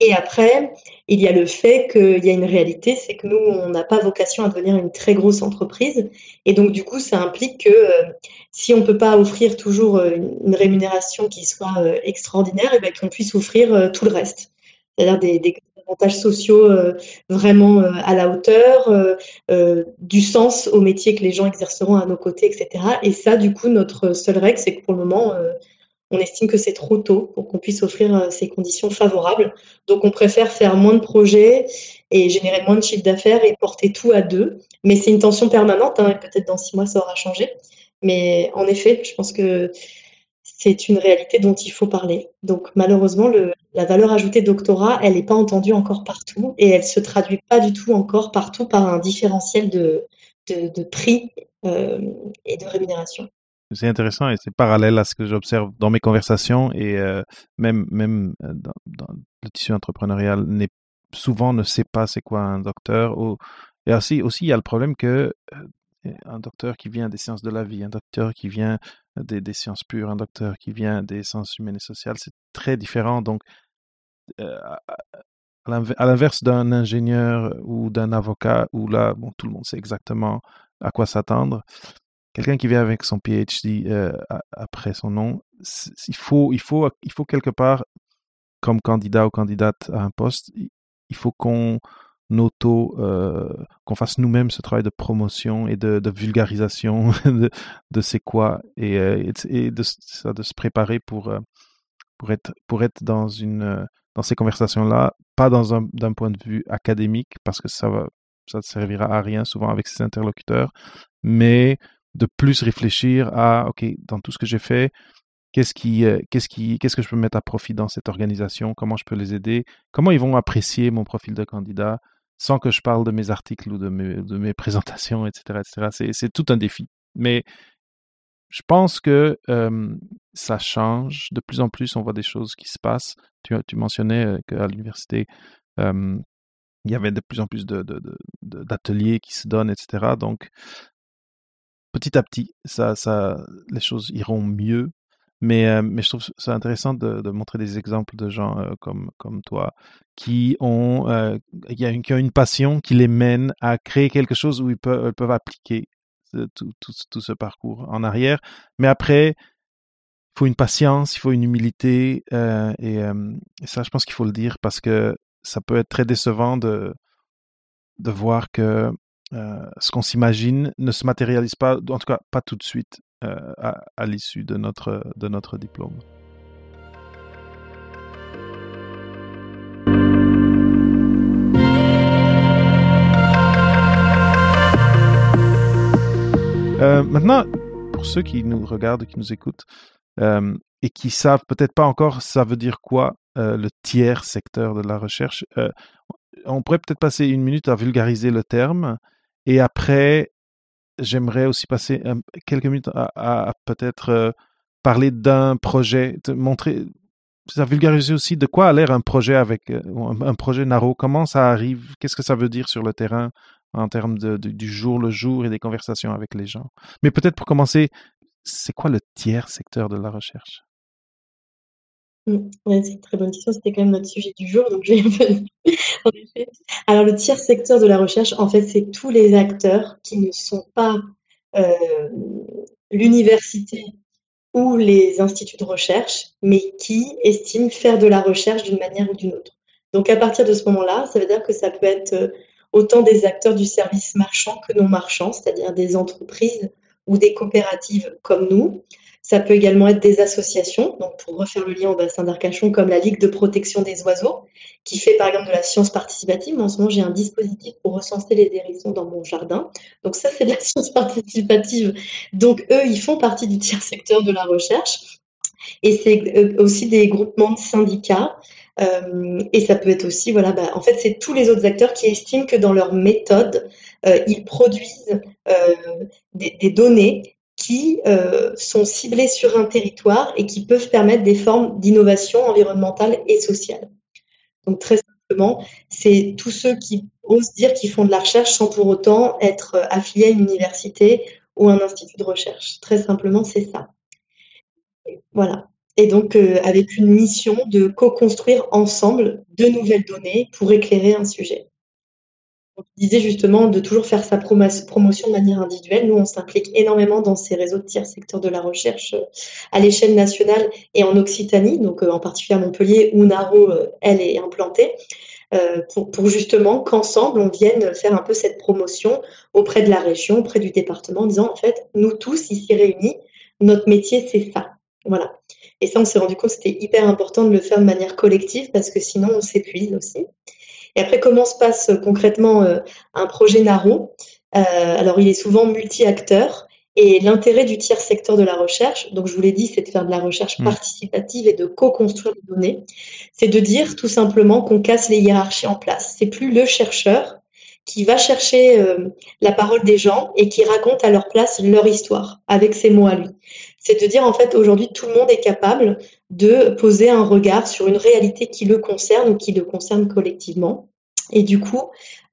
Et après, il y a le fait qu'il y a une réalité, c'est que nous, on n'a pas vocation à devenir une très grosse entreprise. Et donc, du coup, ça implique que euh, si on ne peut pas offrir toujours euh, une, rémunération qui soit euh, extraordinaire, et eh ben, qu'on puisse offrir tout le reste. C'est-à-dire des, des, avantages sociaux vraiment à la hauteur, du sens au métier que les gens exerceront à nos côtés, etc. Et ça, du coup, notre seule règle, c'est que pour le moment, on estime que c'est trop tôt pour qu'on puisse offrir euh, ces conditions favorables. Donc, on préfère faire moins de projets et générer moins de chiffre d'affaires et porter tout à deux. Mais c'est une tension permanente. Hein, peut-être dans six mois, ça aura changé. Mais en effet, je pense que c'est une réalité dont il faut parler. Donc, malheureusement, la valeur ajoutée doctorat, elle n'est pas entendue encore partout et elle se traduit pas du tout encore partout par un différentiel de, de, prix euh, et de rémunération c'est intéressant et c'est parallèle à ce que j'observe dans mes conversations et euh, même même euh, dans, le tissu entrepreneurial souvent ne sait pas c'est quoi un docteur et aussi aussi il y a le problème que euh, un docteur qui vient des sciences de la vie, un docteur qui vient des, des sciences pures, un docteur qui vient des sciences humaines et sociales, c'est très différent. Donc, à l'inverse d'un ingénieur ou d'un avocat, où là, bon, tout le monde sait exactement à quoi s'attendre, quelqu'un qui vient avec son PhD euh, après son nom, il faut, il, faut, il faut quelque part, comme candidat ou candidate à un poste, il faut qu'on auto, euh, qu'on fasse nous-mêmes ce travail de promotion et de, vulgarisation de, de c'est quoi et, euh, et, de, de, se préparer pour, pour, être, pour être dans, une, dans ces conversations-là, pas dans un, d'un point de vue académique, parce que ça ça ne servira à rien souvent avec ses interlocuteurs, mais de plus réfléchir à, OK, dans tout ce que j'ai fait, qu'est-ce qui, euh, qu'est-ce qui, qu'est-ce que je peux mettre à profit dans cette organisation, comment je peux les aider, comment ils vont apprécier mon profil de candidat sans que je parle de mes articles ou de mes, de mes présentations, etc., etc. C'est, tout un défi. Mais je pense que ça change. De plus en plus, on voit des choses qui se passent. Tu, tu mentionnais euh, qu'à l'université, il y avait de plus en plus de, d'ateliers qui se donnent, etc. Donc, petit à petit, ça, ça, les choses iront mieux. Mais, euh, mais je trouve ça intéressant de, montrer des exemples de gens euh, comme, toi qui ont, euh, qui, a une, qui ont une passion qui les mène à créer quelque chose où ils peuvent, appliquer tout, ce parcours en arrière. Mais après, il faut une patience, il faut une humilité. et, et, ça, je pense qu'il faut le dire parce que ça peut être très décevant de, de voir que ce qu'on s'imagine ne se matérialise pas, en tout cas pas tout de suite à, à l'issue de notre, de notre diplôme. Euh, maintenant, pour ceux qui nous regardent, qui nous écoutent, euh, et qui savent peut-être pas encore ça veut dire quoi euh, le tiers secteur de la recherche, on pourrait peut-être passer une minute à vulgariser le terme, et après, j'aimerais aussi passer quelques minutes à, peut-être parler d'un projet, de montrer, ça vulgariser aussi de quoi a l'air un projet avec un projet Naro, comment ça arrive, qu'est-ce que ça veut dire sur le terrain, en termes de, du jour le jour et des conversations avec les gens? Mais peut-être pour commencer, c'est quoi le tiers secteur de la recherche? Mmh, c'est une très bonne question. C'était quand même notre sujet du jour, donc j'ai en effet. Alors, le tiers secteur de la recherche, en fait, c'est tous les acteurs qui ne sont pas euh, l'université ou les instituts de recherche, mais qui estiment faire de la recherche d'une manière ou d'une autre. Donc, à partir de ce moment-là, ça veut dire que ça peut être euh, autant des acteurs du service marchand que non marchand, c'est-à-dire des entreprises ou des coopératives comme nous. Ça peut également être des associations, donc pour refaire le lien au bassin d'Arcachon, comme la Ligue de protection des oiseaux, qui fait par exemple de la science participative. En ce moment, j'ai un dispositif pour recenser les hérissons dans mon jardin. Donc ça, c'est de la science participative. Donc eux, ils font partie du tiers secteur de la recherche. Et c'est euh, aussi des groupements de syndicats euh, et ça peut être aussi, voilà, bah, en fait, c'est tous les autres acteurs qui estiment que dans leur méthode, euh, ils produisent des, données qui sont ciblées sur un territoire et qui peuvent permettre des formes d'innovation environnementale et sociale. Donc très simplement, c'est tous ceux qui osent dire qu'ils font de la recherche sans pour autant être affiliés à une université ou un institut de recherche. Très simplement, c'est ça. Voilà et donc euh, avec une mission de co-construire ensemble de nouvelles données pour éclairer un sujet. Disait justement de toujours faire sa promotion de manière individuelle. Nous, on s'implique énormément dans ces réseaux de tiers secteurs de la recherche euh, à l'échelle nationale et en Occitanie, donc euh, en particulier à Montpellier, où Naro, elle, est implantée. pour, pour, justement qu'ensemble on vienne faire un peu cette promotion auprès de la région, auprès du département, en disant en fait, nous tous ici réunis, notre métier c'est ça. Voilà. Et ça, on s'est rendu compte que c'était hyper important de le faire de manière collective parce que sinon, on s'épuise aussi. Et après, comment se passe euh, concrètement euh, un projet Naro euh, Alors, il est souvent multi-acteur. Et l'intérêt du tiers secteur de la recherche, donc je vous l'ai dit, c'est de faire de la recherche mmh. participative et de co-construire les données. C'est de dire tout simplement qu'on casse les hiérarchies en place. C'est plus le chercheur qui va chercher la parole des gens et qui raconte à leur place leur histoire avec ses mots à lui c'est de dire en fait aujourd'hui tout le monde est capable de poser un regard sur une réalité qui le concerne ou qui le concerne collectivement. Et du coup,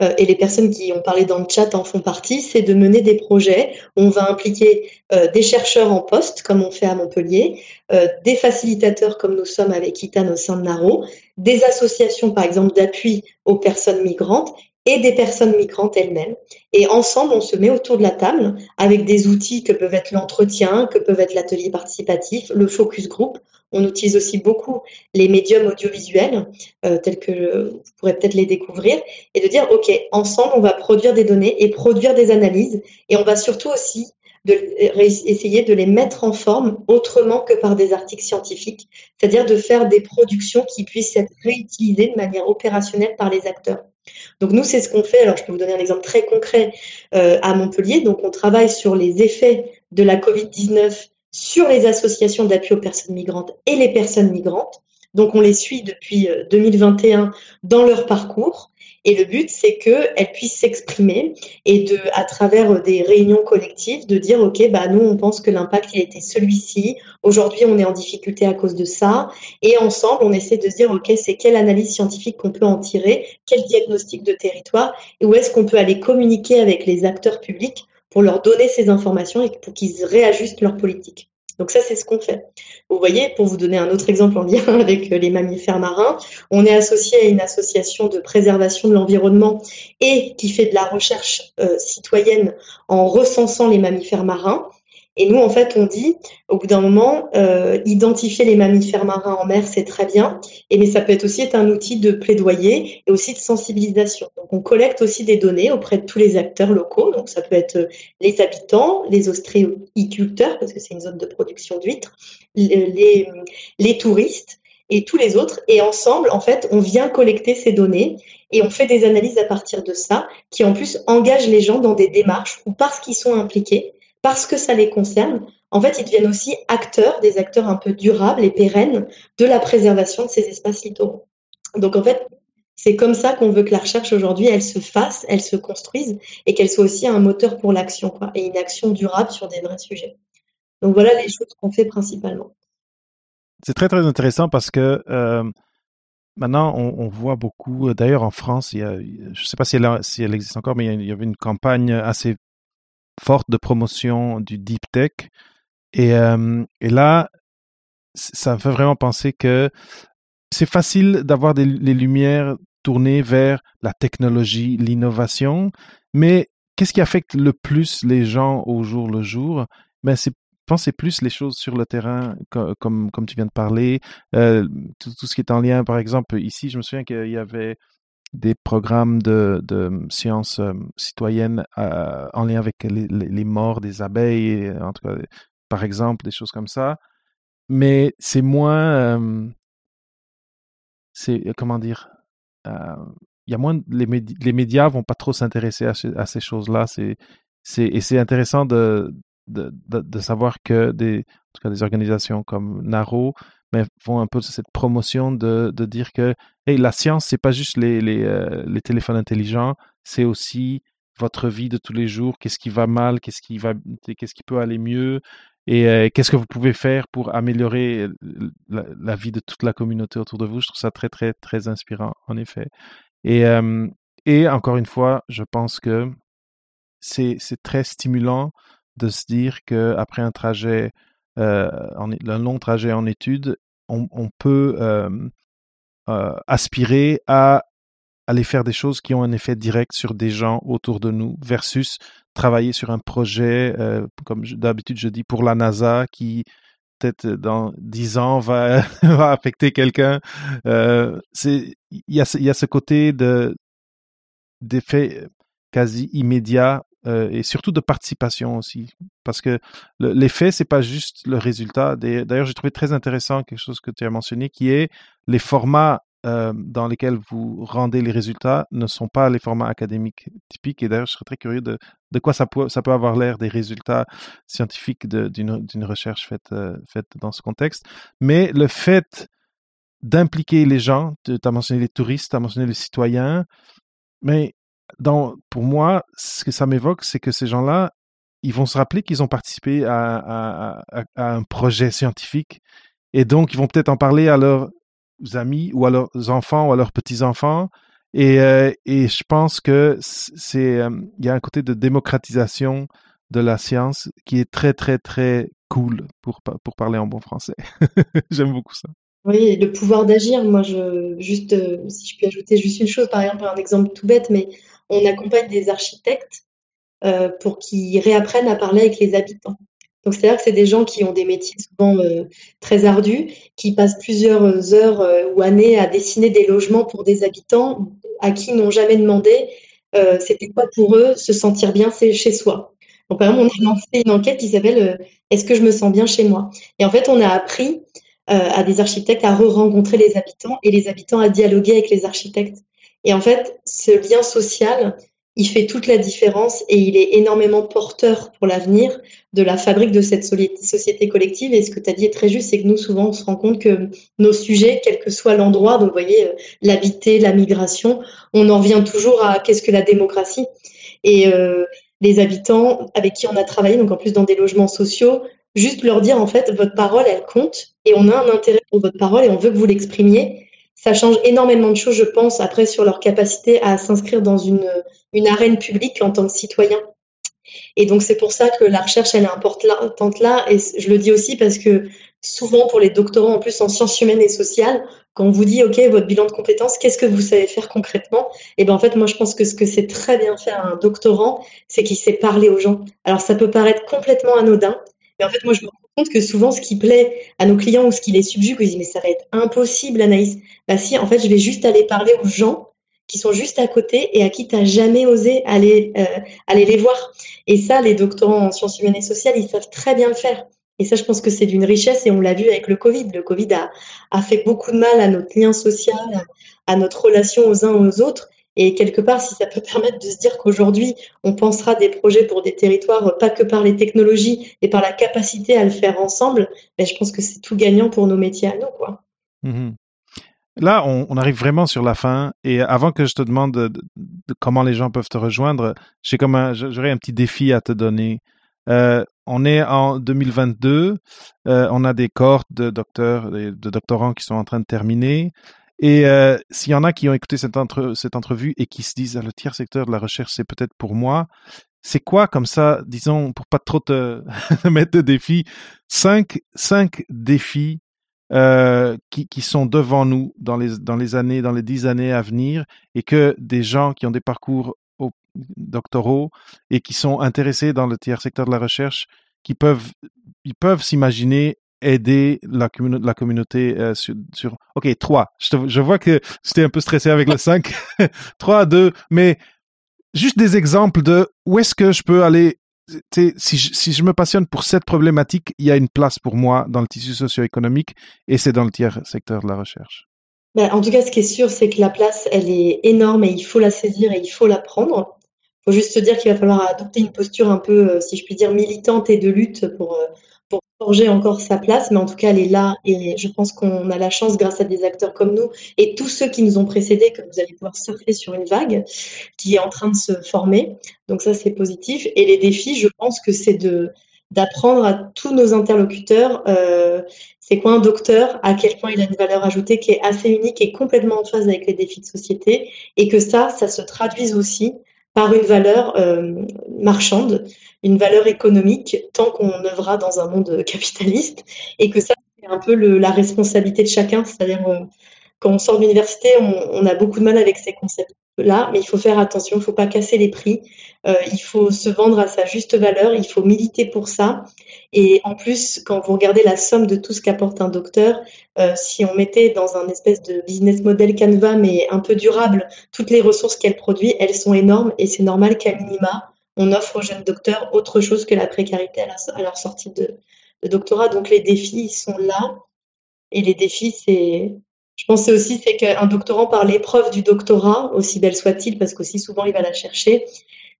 euh, et les personnes qui ont parlé dans le chat en font partie, c'est de mener des projets où on va impliquer euh, des chercheurs en poste, comme on fait à Montpellier, euh, des facilitateurs comme nous sommes avec ITAN au sein de NARO, des associations par exemple d'appui aux personnes migrantes et des personnes migrantes elles-mêmes. Et ensemble, on se met autour de la table avec des outils que peuvent être l'entretien, que peuvent être l'atelier participatif, le focus group. On utilise aussi beaucoup les médiums audiovisuels, euh, tels que vous pourrez peut-être les découvrir, et de dire, OK, ensemble, on va produire des données et produire des analyses, et on va surtout aussi de, essayer de les mettre en forme autrement que par des articles scientifiques, c'est-à-dire de faire des productions qui puissent être réutilisées de manière opérationnelle par les acteurs. Donc nous, c'est ce qu'on fait. Alors, je peux vous donner un exemple très concret euh, à Montpellier. Donc, on travaille sur les effets de la COVID-19 sur les associations d'appui aux personnes migrantes et les personnes migrantes. Donc, on les suit depuis 2021 euh, dans leur parcours. Et le but, c'est qu'elles puissent s'exprimer et de, à travers des réunions collectives, de dire, OK, bah, nous, on pense que l'impact, il était celui-ci. Aujourd'hui, on est en difficulté à cause de ça. Et ensemble, on essaie de se dire, OK, c'est quelle analyse scientifique qu'on peut en tirer, quel diagnostic de territoire, et où est-ce qu'on peut aller communiquer avec les acteurs publics pour leur donner ces informations et pour qu'ils réajustent leur politique. Donc ça, c'est ce qu'on fait. Vous voyez, pour vous donner un autre exemple en lien avec euh, les mammifères marins, on est associé à une association de préservation de l'environnement et qui fait de la recherche euh, citoyenne en recensant les mammifères marins. Et nous, en fait, on dit, au bout d'un moment, euh, identifier les mammifères marins en mer, c'est très bien, et mais ça peut être aussi être un outil de plaidoyer et aussi de sensibilisation. Donc, on collecte aussi des données auprès de tous les acteurs locaux. Donc, ça peut être euh, les habitants, les ostréiculteurs, parce que c'est une zone de production d'huîtres, les, les touristes et tous les autres. Et ensemble, en fait, on vient collecter ces données et on fait des analyses à partir de ça, qui en plus engagent les gens dans des démarches ou parce qu'ils sont impliqués, parce que ça les concerne, en fait, ils deviennent aussi acteurs, des acteurs un peu durables et pérennes de la préservation de ces espaces littoraux. Donc, en fait, c'est comme ça qu'on veut que la recherche aujourd'hui, elle se fasse, elle se construise et qu'elle soit aussi un moteur pour l'action, et une action durable sur des vrais sujets. Donc voilà les choses qu'on fait principalement. C'est très très intéressant parce que euh, maintenant on, voit beaucoup. D'ailleurs en France, il y je ne sais pas si elle existe encore, mais il y avait une campagne assez forte de promotion du deep tech. Et, euh, et là, ça me fait vraiment penser que c'est facile d'avoir les lumières tournées vers la technologie, l'innovation, mais qu'est-ce qui affecte le plus les gens au jour le jour? Ben, C'est pensez plus les choses sur le terrain, comme, comme, tu viens de parler, euh, tout, ce qui est en lien, par exemple, ici, je me souviens qu'il y avait des programmes de, sciences euh, citoyennes euh, en lien avec les, morts des abeilles, en tout cas, par exemple, des choses comme ça. Mais c'est moins, c'est comment dire, il y a moins les, médias, les vont pas trop s'intéresser à, à, ces choses-là. C'est, c'est, et c'est intéressant de, de, de, savoir que des, en tout cas des organisations comme Naro mais font un peu cette promotion de, de dire que hey, la science, c'est pas juste les, les, euh, les téléphones intelligents, c'est aussi votre vie de tous les jours, qu'est-ce qui va mal, qu'est-ce qui va, qu'est-ce qui peut aller mieux, et euh, qu'est-ce que vous pouvez faire pour améliorer la, la, vie de toute la communauté autour de vous. Je trouve ça très, très, très inspirant, en effet. Et, euh, et encore une fois, je pense que c'est, c'est très stimulant de se dire qu'après un trajet, euh, un long trajet en études, on, peut euh, euh, aspirer à aller faire des choses qui ont un effet direct sur des gens autour de nous versus travailler sur un projet, comme d'habitude je dis, pour la NASA qui peut-être dans dix ans va, va affecter quelqu'un. il y a, y a ce côté de d'effet quasi immédiat euh, et surtout de participation aussi. Parce que l'effet, c'est pas juste le résultat. D'ailleurs, j'ai trouvé très intéressant quelque chose que tu as mentionné, qui est les formats euh, dans lesquels vous rendez les résultats ne sont pas les formats académiques typiques. Et d'ailleurs, je serais très curieux de, de quoi ça peut, ça peut avoir l'air des résultats scientifiques d'une recherche faite, euh, faite dans ce contexte. Mais le fait d'impliquer les gens, tu as mentionné les touristes, tu as mentionné les citoyens, mais dans, pour moi, ce que ça m'évoque, c'est que ces gens-là, ils vont se rappeler qu'ils ont participé à, un projet scientifique et donc ils vont peut-être en parler à leurs amis ou à leurs enfants ou à leurs petits-enfants. Et, euh, je pense que c'est, euh, il y a un côté de démocratisation de la science qui est très, très, très cool pour, pour parler en bon français. J'aime beaucoup ça. Oui, le pouvoir d'agir. Moi, juste, euh, si je peux ajouter juste une chose, par exemple, un exemple tout bête, mais on accompagne des architectes euh, pour qu'ils réapprennent à parler avec les habitants. Donc, c'est-à-dire que c'est des gens qui ont des métiers souvent euh, très ardus, qui passent plusieurs heures euh, ou années à dessiner des logements pour des habitants à qui n'ont jamais demandé c'était quoi pour eux se sentir bien chez soi. Donc, par exemple, on a lancé une enquête qui s'appelle Est-ce que je me sens bien chez moi? Et en fait, on a appris à des architectes à re-rencontrer les habitants et les habitants à dialoguer avec les architectes. Et en fait, ce lien social, il fait toute la différence et il est énormément porteur pour l'avenir de la fabrique de cette société collective. Et ce que tu as dit est très juste, c'est que nous, souvent, on se rend compte que nos sujets, quel que soit l'endroit, donc vous voyez, euh, l'habiter, la migration, on en revient toujours à qu'est-ce que la démocratie. Et euh, les habitants avec qui on a travaillé, donc en plus dans des logements sociaux, juste leur dire, en fait, votre parole, elle compte et on a un intérêt pour votre parole et on veut que vous l'exprimiez ça change énormément de choses, je pense, après sur leur capacité à s'inscrire dans une, une arène publique en tant que citoyen. Et donc c'est pour ça que la recherche elle est importante là. Et je le dis aussi parce que souvent pour les doctorants en plus en sciences humaines et sociales, quand on vous dit ok votre bilan de compétences, qu'est-ce que vous savez faire concrètement? Et ben en fait moi je pense que ce que c'est très bien faire un doctorant, c'est qu'il sait parler aux gens. Alors ça peut paraître complètement anodin, Mais en fait, moi, je me compte que souvent, ce qui plaît à nos clients ou ce qui les subjugue, ils disent, mais ça va être impossible, Anaïs. Bah si, en fait, je vais juste aller parler aux gens qui sont juste à côté et à qui tu n'as jamais osé aller, euh, aller les voir. Et ça, les doctorants en sciences humaines et sociales, ils savent très bien le faire. Et ça, je pense que c'est d'une richesse et on l'a vu avec le Covid. Le Covid a, a fait beaucoup de mal à notre lien social, à notre relation aux uns aux autres. Et quelque part, si ça peut permettre de se dire qu'aujourd'hui, on pensera des projets pour des territoires, pas que par les technologies et par la capacité à le faire ensemble, ben, je pense que c'est tout gagnant pour nos métiers à nous. Quoi. Mmh Là, on, arrive vraiment sur la fin. Et avant que je te demande de, comment les gens peuvent te rejoindre, j'aurais un petit défi à te donner. Euh, on est en 2022. Euh, on a des cohortes de docteurs, de doctorants qui sont en train de terminer. Et euh, s'il y en a qui ont écouté cette, cette entrevue et qui se disent ah, le tiers secteur de la recherche, c'est peut-être pour moi, c'est quoi comme ça, disons, pour pas trop te mettre de défis, cinq, cinq défis euh, qui, qui sont devant nous dans les, dans les années, dans les dix années à venir et que des gens qui ont des parcours doctoraux et qui sont intéressés dans le tiers secteur de la recherche, qui peuvent, ils peuvent s'imaginer aider la, communauté euh, sur, Ok, trois. Je, je vois que j'étais un peu stressé avec le cinq. trois, deux. Mais juste des exemples de où est-ce que je peux aller. Si je, me passionne pour cette problématique, il y a une place pour moi dans le tissu socio-économique et c'est dans le tiers secteur de la recherche. Ben, en tout cas, ce qui est sûr, c'est que la place, elle est énorme et il faut la saisir et il faut la prendre. Il faut juste se dire qu'il va falloir adopter une posture un peu, euh, si je puis dire, militante et de lutte pour, euh, pour forger encore sa place, mais en tout cas, elle est là et je pense qu'on a la chance, grâce à des acteurs comme nous et tous ceux qui nous ont précédés, que vous allez pouvoir surfer sur une vague qui est en train de se former. Donc ça, c'est positif. Et les défis, je pense que c'est de d'apprendre à tous nos interlocuteurs euh, c'est quoi un docteur, à quel point il a une valeur ajoutée qui est assez unique et complètement en phase avec les défis de société, et que ça, ça se traduise aussi par une valeur euh, marchande, une valeur économique, tant qu'on œuvrera dans un monde capitaliste, et que ça, c'est un peu la responsabilité de chacun. C'est-à-dire, euh, quand on sort de l'université, on, a beaucoup de mal avec ces concepts-là, mais il faut faire attention, il ne faut pas casser les prix, euh, il faut se vendre à sa juste valeur, il faut militer pour ça. Et en plus, quand vous regardez la somme de tout ce qu'apporte un docteur, euh, si on mettait dans un espèce de business model Canva, mais un peu durable, toutes les ressources qu'elle produit, elles sont énormes et c'est normal qu'à minima, on offre aux jeunes docteurs autre chose que la précarité à, leur sortie de, doctorat. Donc les défis sont là. Et les défis, c'est, je pensais aussi, c'est qu'un doctorant par l'épreuve du doctorat, aussi belle soit-il, parce qu'aussi souvent il va la chercher,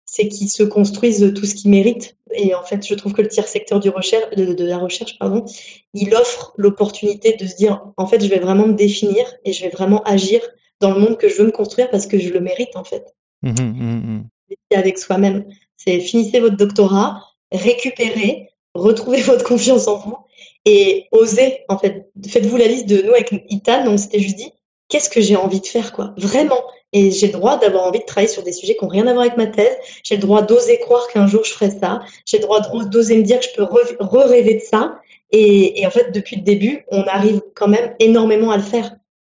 c'est qu'ils se construisent tout ce qu'ils méritent. Et en fait, je trouve que le tiers secteur du recherche, de, la recherche, pardon, il offre l'opportunité de se dire, en fait, je vais vraiment me définir et je vais vraiment agir dans le monde que je veux me construire parce que je le mérite, en fait. Mmh, mmh, mmh. Avec soi-même. C'est finissez votre doctorat, récupérez, retrouvez votre confiance en vous et osez, en fait. Faites-vous la liste de nous avec Itan, on s'était juste dit, qu'est-ce que j'ai envie de faire, quoi? Vraiment. Et j'ai le droit d'avoir envie de travailler sur des sujets qui n'ont rien à voir avec ma thèse. J'ai le droit d'oser croire qu'un jour je ferai ça. J'ai le droit d'oser me dire que je peux re-rêver de ça. Et, et, en fait, depuis le début, on arrive quand même énormément à le faire.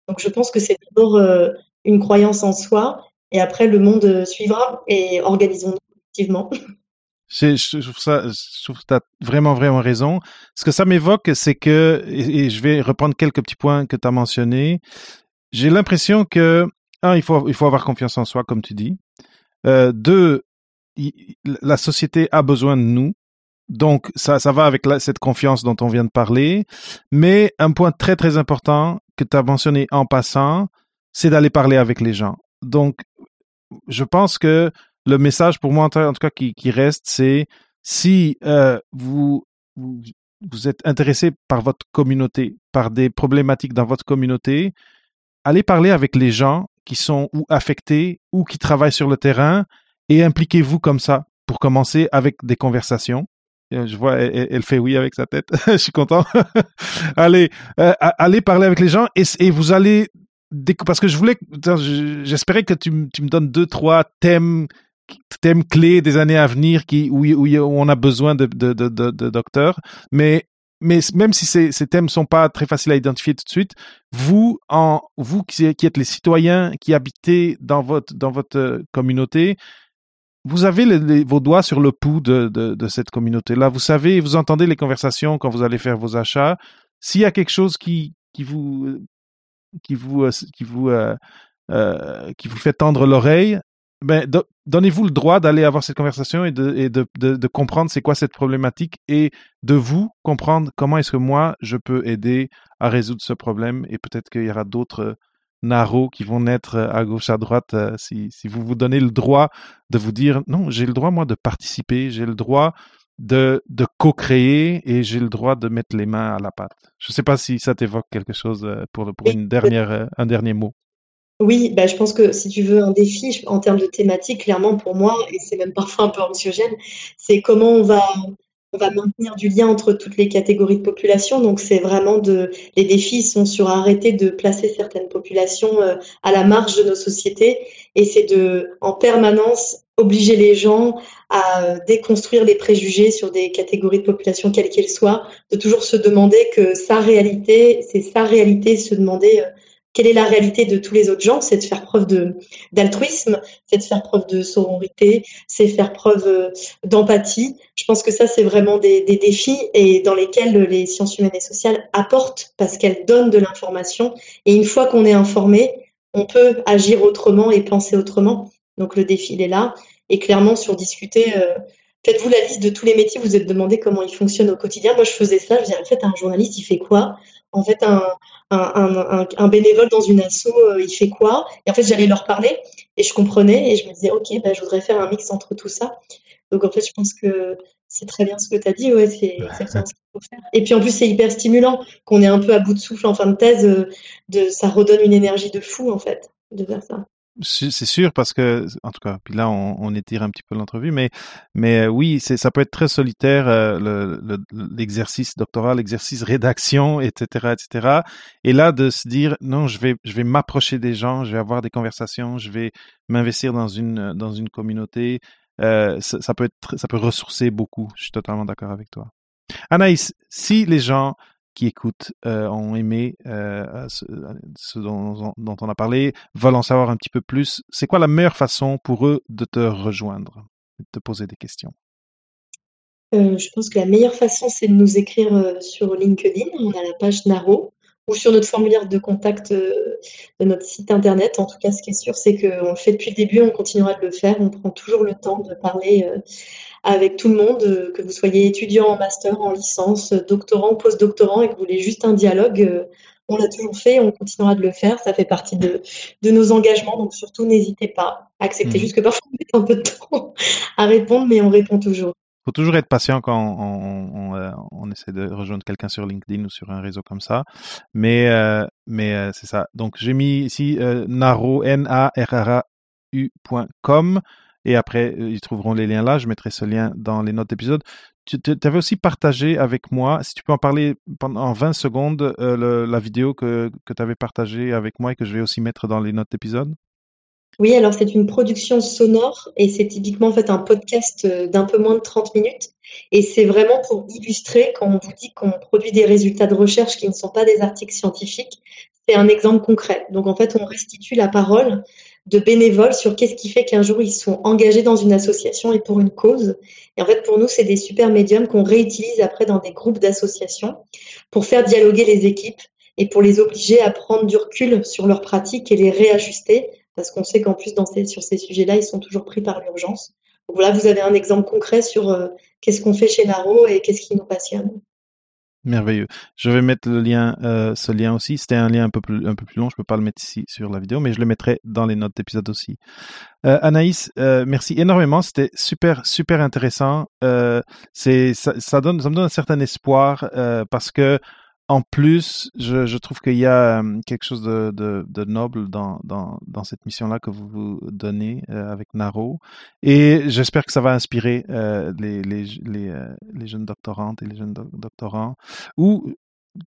Donc, je pense que c'est d'abord euh, une croyance en soi. Et après, le monde euh, suivra et organisons-nous effectivement. Je, trouve ça, je trouve que tu as vraiment, vraiment raison. Ce que ça m'évoque, c'est que, et, et, je vais reprendre quelques petits points que tu as mentionnés, j'ai l'impression que un, il faut, il faut avoir confiance en soi, comme tu dis. Euh, deux, la société a besoin de nous. Donc, ça, ça va avec cette confiance dont on vient de parler. Mais un point très, très important que tu as mentionné en passant, c'est d'aller parler avec les gens. Donc, je pense que le message pour moi, en tout cas, qui, reste, c'est si euh, vous, vous, vous êtes intéressé par votre communauté, par des problématiques dans votre communauté, allez parler avec les gens qui sont ou affectés ou qui travaillent sur le terrain et impliquez-vous comme ça pour commencer avec des conversations. Euh, je vois, elle, fait oui avec sa tête. je suis content. allez, euh, allez parler avec les gens et, vous allez parce que je voulais, j'espérais que tu, tu, me donnes deux trois thèmes thèmes clés des années à venir qui où, où on a besoin de, de, de, docteurs. Mais mais même si ces, ces thèmes sont pas très faciles à identifier tout de suite, vous, en, vous qui, êtes les citoyens qui habitez dans votre, dans votre euh, communauté, vous avez vos doigts sur le pouls de, de, de cette communauté-là. Vous savez, vous entendez les conversations quand vous allez faire vos achats. S'il y a quelque chose qui, qui vous, qui vous, euh, qui vous, euh, euh, qui vous fait tendre l'oreille, ben, donnez-vous le droit d'aller avoir cette conversation et de, et de, de, de comprendre c'est quoi cette problématique et de vous comprendre comment est-ce que moi je peux aider à résoudre ce problème et peut-être qu'il y aura d'autres narrows qui vont naître euh, à gauche, à droite, euh, si, si vous vous donnez le droit de vous dire, non, j'ai le droit, moi, de participer, j'ai le droit de, de co-créer et j'ai le droit de mettre les mains à la pâte. Je ne sais pas si ça t'évoque quelque chose euh, pour, pour une dernière, un dernier mot. Oui, bah, je pense que si tu veux un défi en termes de thématique, clairement pour moi, et c'est même parfois un peu anxiogène, c'est comment on va on va maintenir du lien entre toutes les catégories de population. Donc, c'est vraiment de, les défis sont sur arrêter de placer certaines populations euh, à la marge de nos sociétés. Et c'est de, en permanence, obliger les gens à déconstruire les préjugés sur des catégories de population, quelles qu'elles soient, de toujours se demander que sa réalité, c'est sa réalité, se demander euh, quelle est la réalité de tous les autres gens? C'est de faire preuve d'altruisme, c'est de faire preuve de sororité, c'est faire preuve euh, d'empathie. Je pense que ça, c'est vraiment des, des, défis et dans lesquels les sciences humaines et sociales apportent parce qu'elles donnent de l'information. Et une fois qu'on est informé, on peut agir autrement et penser autrement. Donc le défi, il est là. Et clairement, sur discuter, euh, faites-vous la liste de tous les métiers, vous êtes demandé comment ils fonctionnent au quotidien. Moi, je faisais ça. Je disais, en fait, un journaliste, il fait quoi? En fait, un, un, un, bénévole dans une asso, euh, il fait quoi? Et en fait, j'allais leur parler et je comprenais et je me disais, OK, bah, je voudrais faire un mix entre tout ça. Donc, en fait, je pense que c'est très bien ce que tu as dit. Ouais, c'est exactement ce qu'il faut faire. Et puis, en plus, c'est hyper stimulant qu'on est un peu à bout de souffle en fin de thèse. Euh, de, ça redonne une énergie de fou, en fait, de faire ça. C'est sûr parce que, en tout cas, puis là on, on étire un petit peu l'entrevue, mais mais euh, oui, ça peut être très solitaire euh, l'exercice le, doctoral, l'exercice rédaction, etc., etc. Et là de se dire non, je vais je vais m'approcher des gens, je vais avoir des conversations, je vais m'investir dans une dans une communauté, euh, ça, peut être ça peut ressourcer beaucoup. Je suis totalement d'accord avec toi. Anaïs, si les gens qui écoutent euh, ont aimé euh, ce, dont, on a parlé, veulent en savoir un petit peu plus, c'est quoi la meilleure façon pour eux de te rejoindre, de te poser des questions? Euh, Je pense que la meilleure façon, c'est de nous écrire sur LinkedIn. On a la page Naro ou sur notre formulaire de contact de notre site internet. En tout cas, ce qui est sûr, c'est qu'on le fait depuis le début, on continuera de le faire. On prend toujours le temps de parler avec tout le monde, euh, que vous soyez étudiant en master, en licence, doctorant, post-doctorant et que vous voulez juste un dialogue. Euh, on l'a toujours fait, on continuera de le faire, ça fait partie de, de nos engagements, donc surtout n'hésitez pas. Acceptez mmh. juste que parfois on met un peu de temps à répondre, mais on répond toujours faut toujours être patient quand euh, on, essaie de rejoindre quelqu'un sur LinkedIn ou sur un réseau comme ça. Mais, euh, mais c'est ça. Donc, j'ai mis ici euh, u.com. Et après, euh, ils trouveront les liens là. Je mettrai ce lien dans les notes d'épisode. Tu avais aussi partagé avec moi, si tu peux en parler pendant 20 secondes, euh, la vidéo que, que tu avais partagée avec moi et que je vais aussi mettre dans les notes d'épisode? Oui, alors c'est une production sonore et c'est typiquement en fait un podcast euh, d'un peu moins de 30 minutes. Et c'est vraiment pour illustrer quand on vous dit qu'on produit des résultats de recherche qui ne sont pas des articles scientifiques. C'est un exemple concret. Donc en fait, on restitue la parole de bénévoles sur qu'est-ce qui fait qu'un jour ils sont engagés dans une association et pour une cause. Et en fait, pour nous, c'est des super médiums qu'on réutilise après dans des groupes d'associations pour faire dialoguer les équipes et pour les obliger à prendre du recul sur leurs pratiques et les réajuster parce qu'on sait qu'en plus, sur ces sujets-là, ils sont toujours pris par l'urgence. Donc voilà, vous avez un exemple concret sur euh, qu'est-ce qu'on fait chez Naro et qu'est-ce qui nous passionne. Merveilleux. Je vais mettre euh, ce lien aussi. C'était un lien un peu plus, long. Je peux pas le mettre ici sur la vidéo, mais je le mettrai dans les notes d'épisode aussi. Euh, Anaïs, merci énormément. C'était super, super intéressant. Ça, donne, ça me donne un certain espoir parce que en plus, je, je trouve qu'il y a euh, quelque chose de, de, de noble dans, dans, dans, cette mission-là que vous vous donnez euh, avec Naro. Et j'espère que ça va inspirer euh, les, les, les, euh, les, jeunes doctorantes et les jeunes doctorants ou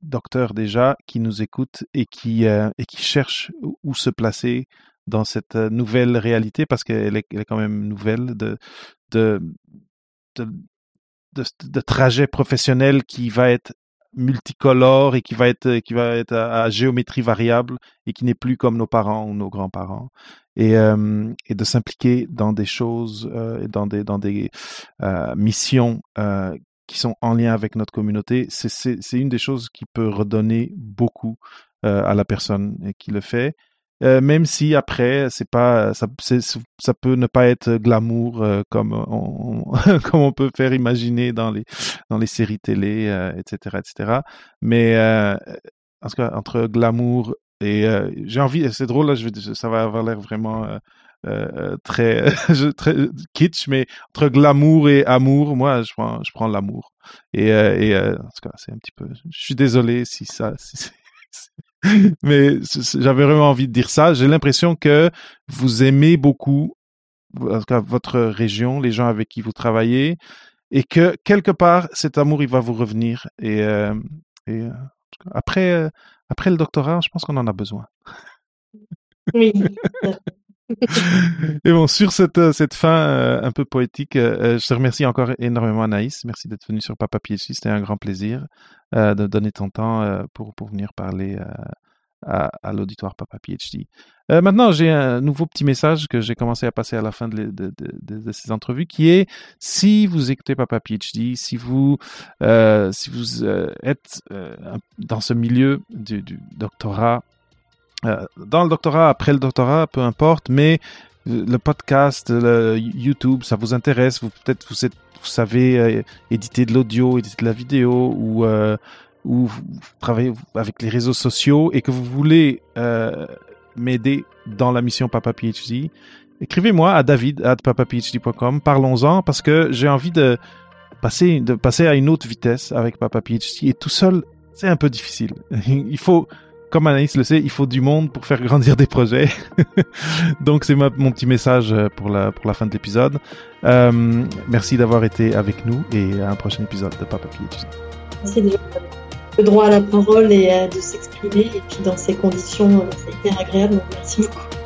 docteurs déjà qui nous écoutent et qui, euh, et qui cherchent où se placer dans cette nouvelle réalité parce qu'elle est, elle est quand même nouvelle de, de, de, de, de trajet professionnel qui va être multicolore et qui va être qui va être à, géométrie variable et qui n'est plus comme nos parents ou nos grands-parents. Et euh, et de s'impliquer dans des choses euh, dans des dans des euh, missions euh, qui sont en lien avec notre communauté c'est c'est c'est une des choses qui peut redonner beaucoup euh, à la personne qui le fait euh, même si après c'est pas ça ça peut ne pas être glamour euh, comme on comme on peut faire imaginer dans les dans les séries télé etc euh, etc mais en tout cas entre glamour et j'ai envie c'est drôle là ça va avoir l'air vraiment très très kitsch mais entre glamour et amour moi je prends je prends l'amour. Et en tout cas c'est un petit peu je suis désolé si ça mais j'avais vraiment envie de dire ça. J'ai l'impression que vous aimez beaucoup votre région, les gens avec qui vous travaillez, et que quelque part cet amour il va vous revenir. Et, euh, euh, après, euh, après le doctorat, je pense qu'on en a besoin. Oui. Et bon, sur cette, cette fin un peu poétique, je te remercie encore énormément Anaïs. Merci d'être venu sur Papa PhD. C'était un grand plaisir de donner ton temps pour, pour venir parler à, l'auditoire Papa PhD. Euh, maintenant, j'ai un nouveau petit message que j'ai commencé à passer à la fin de, ces entrevues, qui est si vous écoutez Papa PhD, si vous euh, si vous euh, êtes euh, dans ce milieu du, doctorat, euh, dans le doctorat, après le doctorat, peu importe, mais le podcast, le YouTube, ça vous intéresse, vous peut-être vous vous savez éditer de l'audio, éditer de la vidéo ou ou vous travaillez avec les réseaux sociaux et que vous voulez euh, m'aider dans la mission Papa PhD, écrivez-moi à david at papaphd.com. Parlons-en parce que j'ai envie de passer, de passer à une autre vitesse avec Papa PhD et tout seul, c'est un peu difficile. Il faut, comme Anaïs le sait, il faut du monde pour faire grandir des projets. Donc c'est mon petit message pour la, pour la fin de l'épisode. Euh, merci d'avoir été avec nous et à un prochain épisode de Papa PhD. Merci le droit à la parole et de s'exprimer. Et puis dans ces conditions, c'est hyper agréable. Merci beaucoup.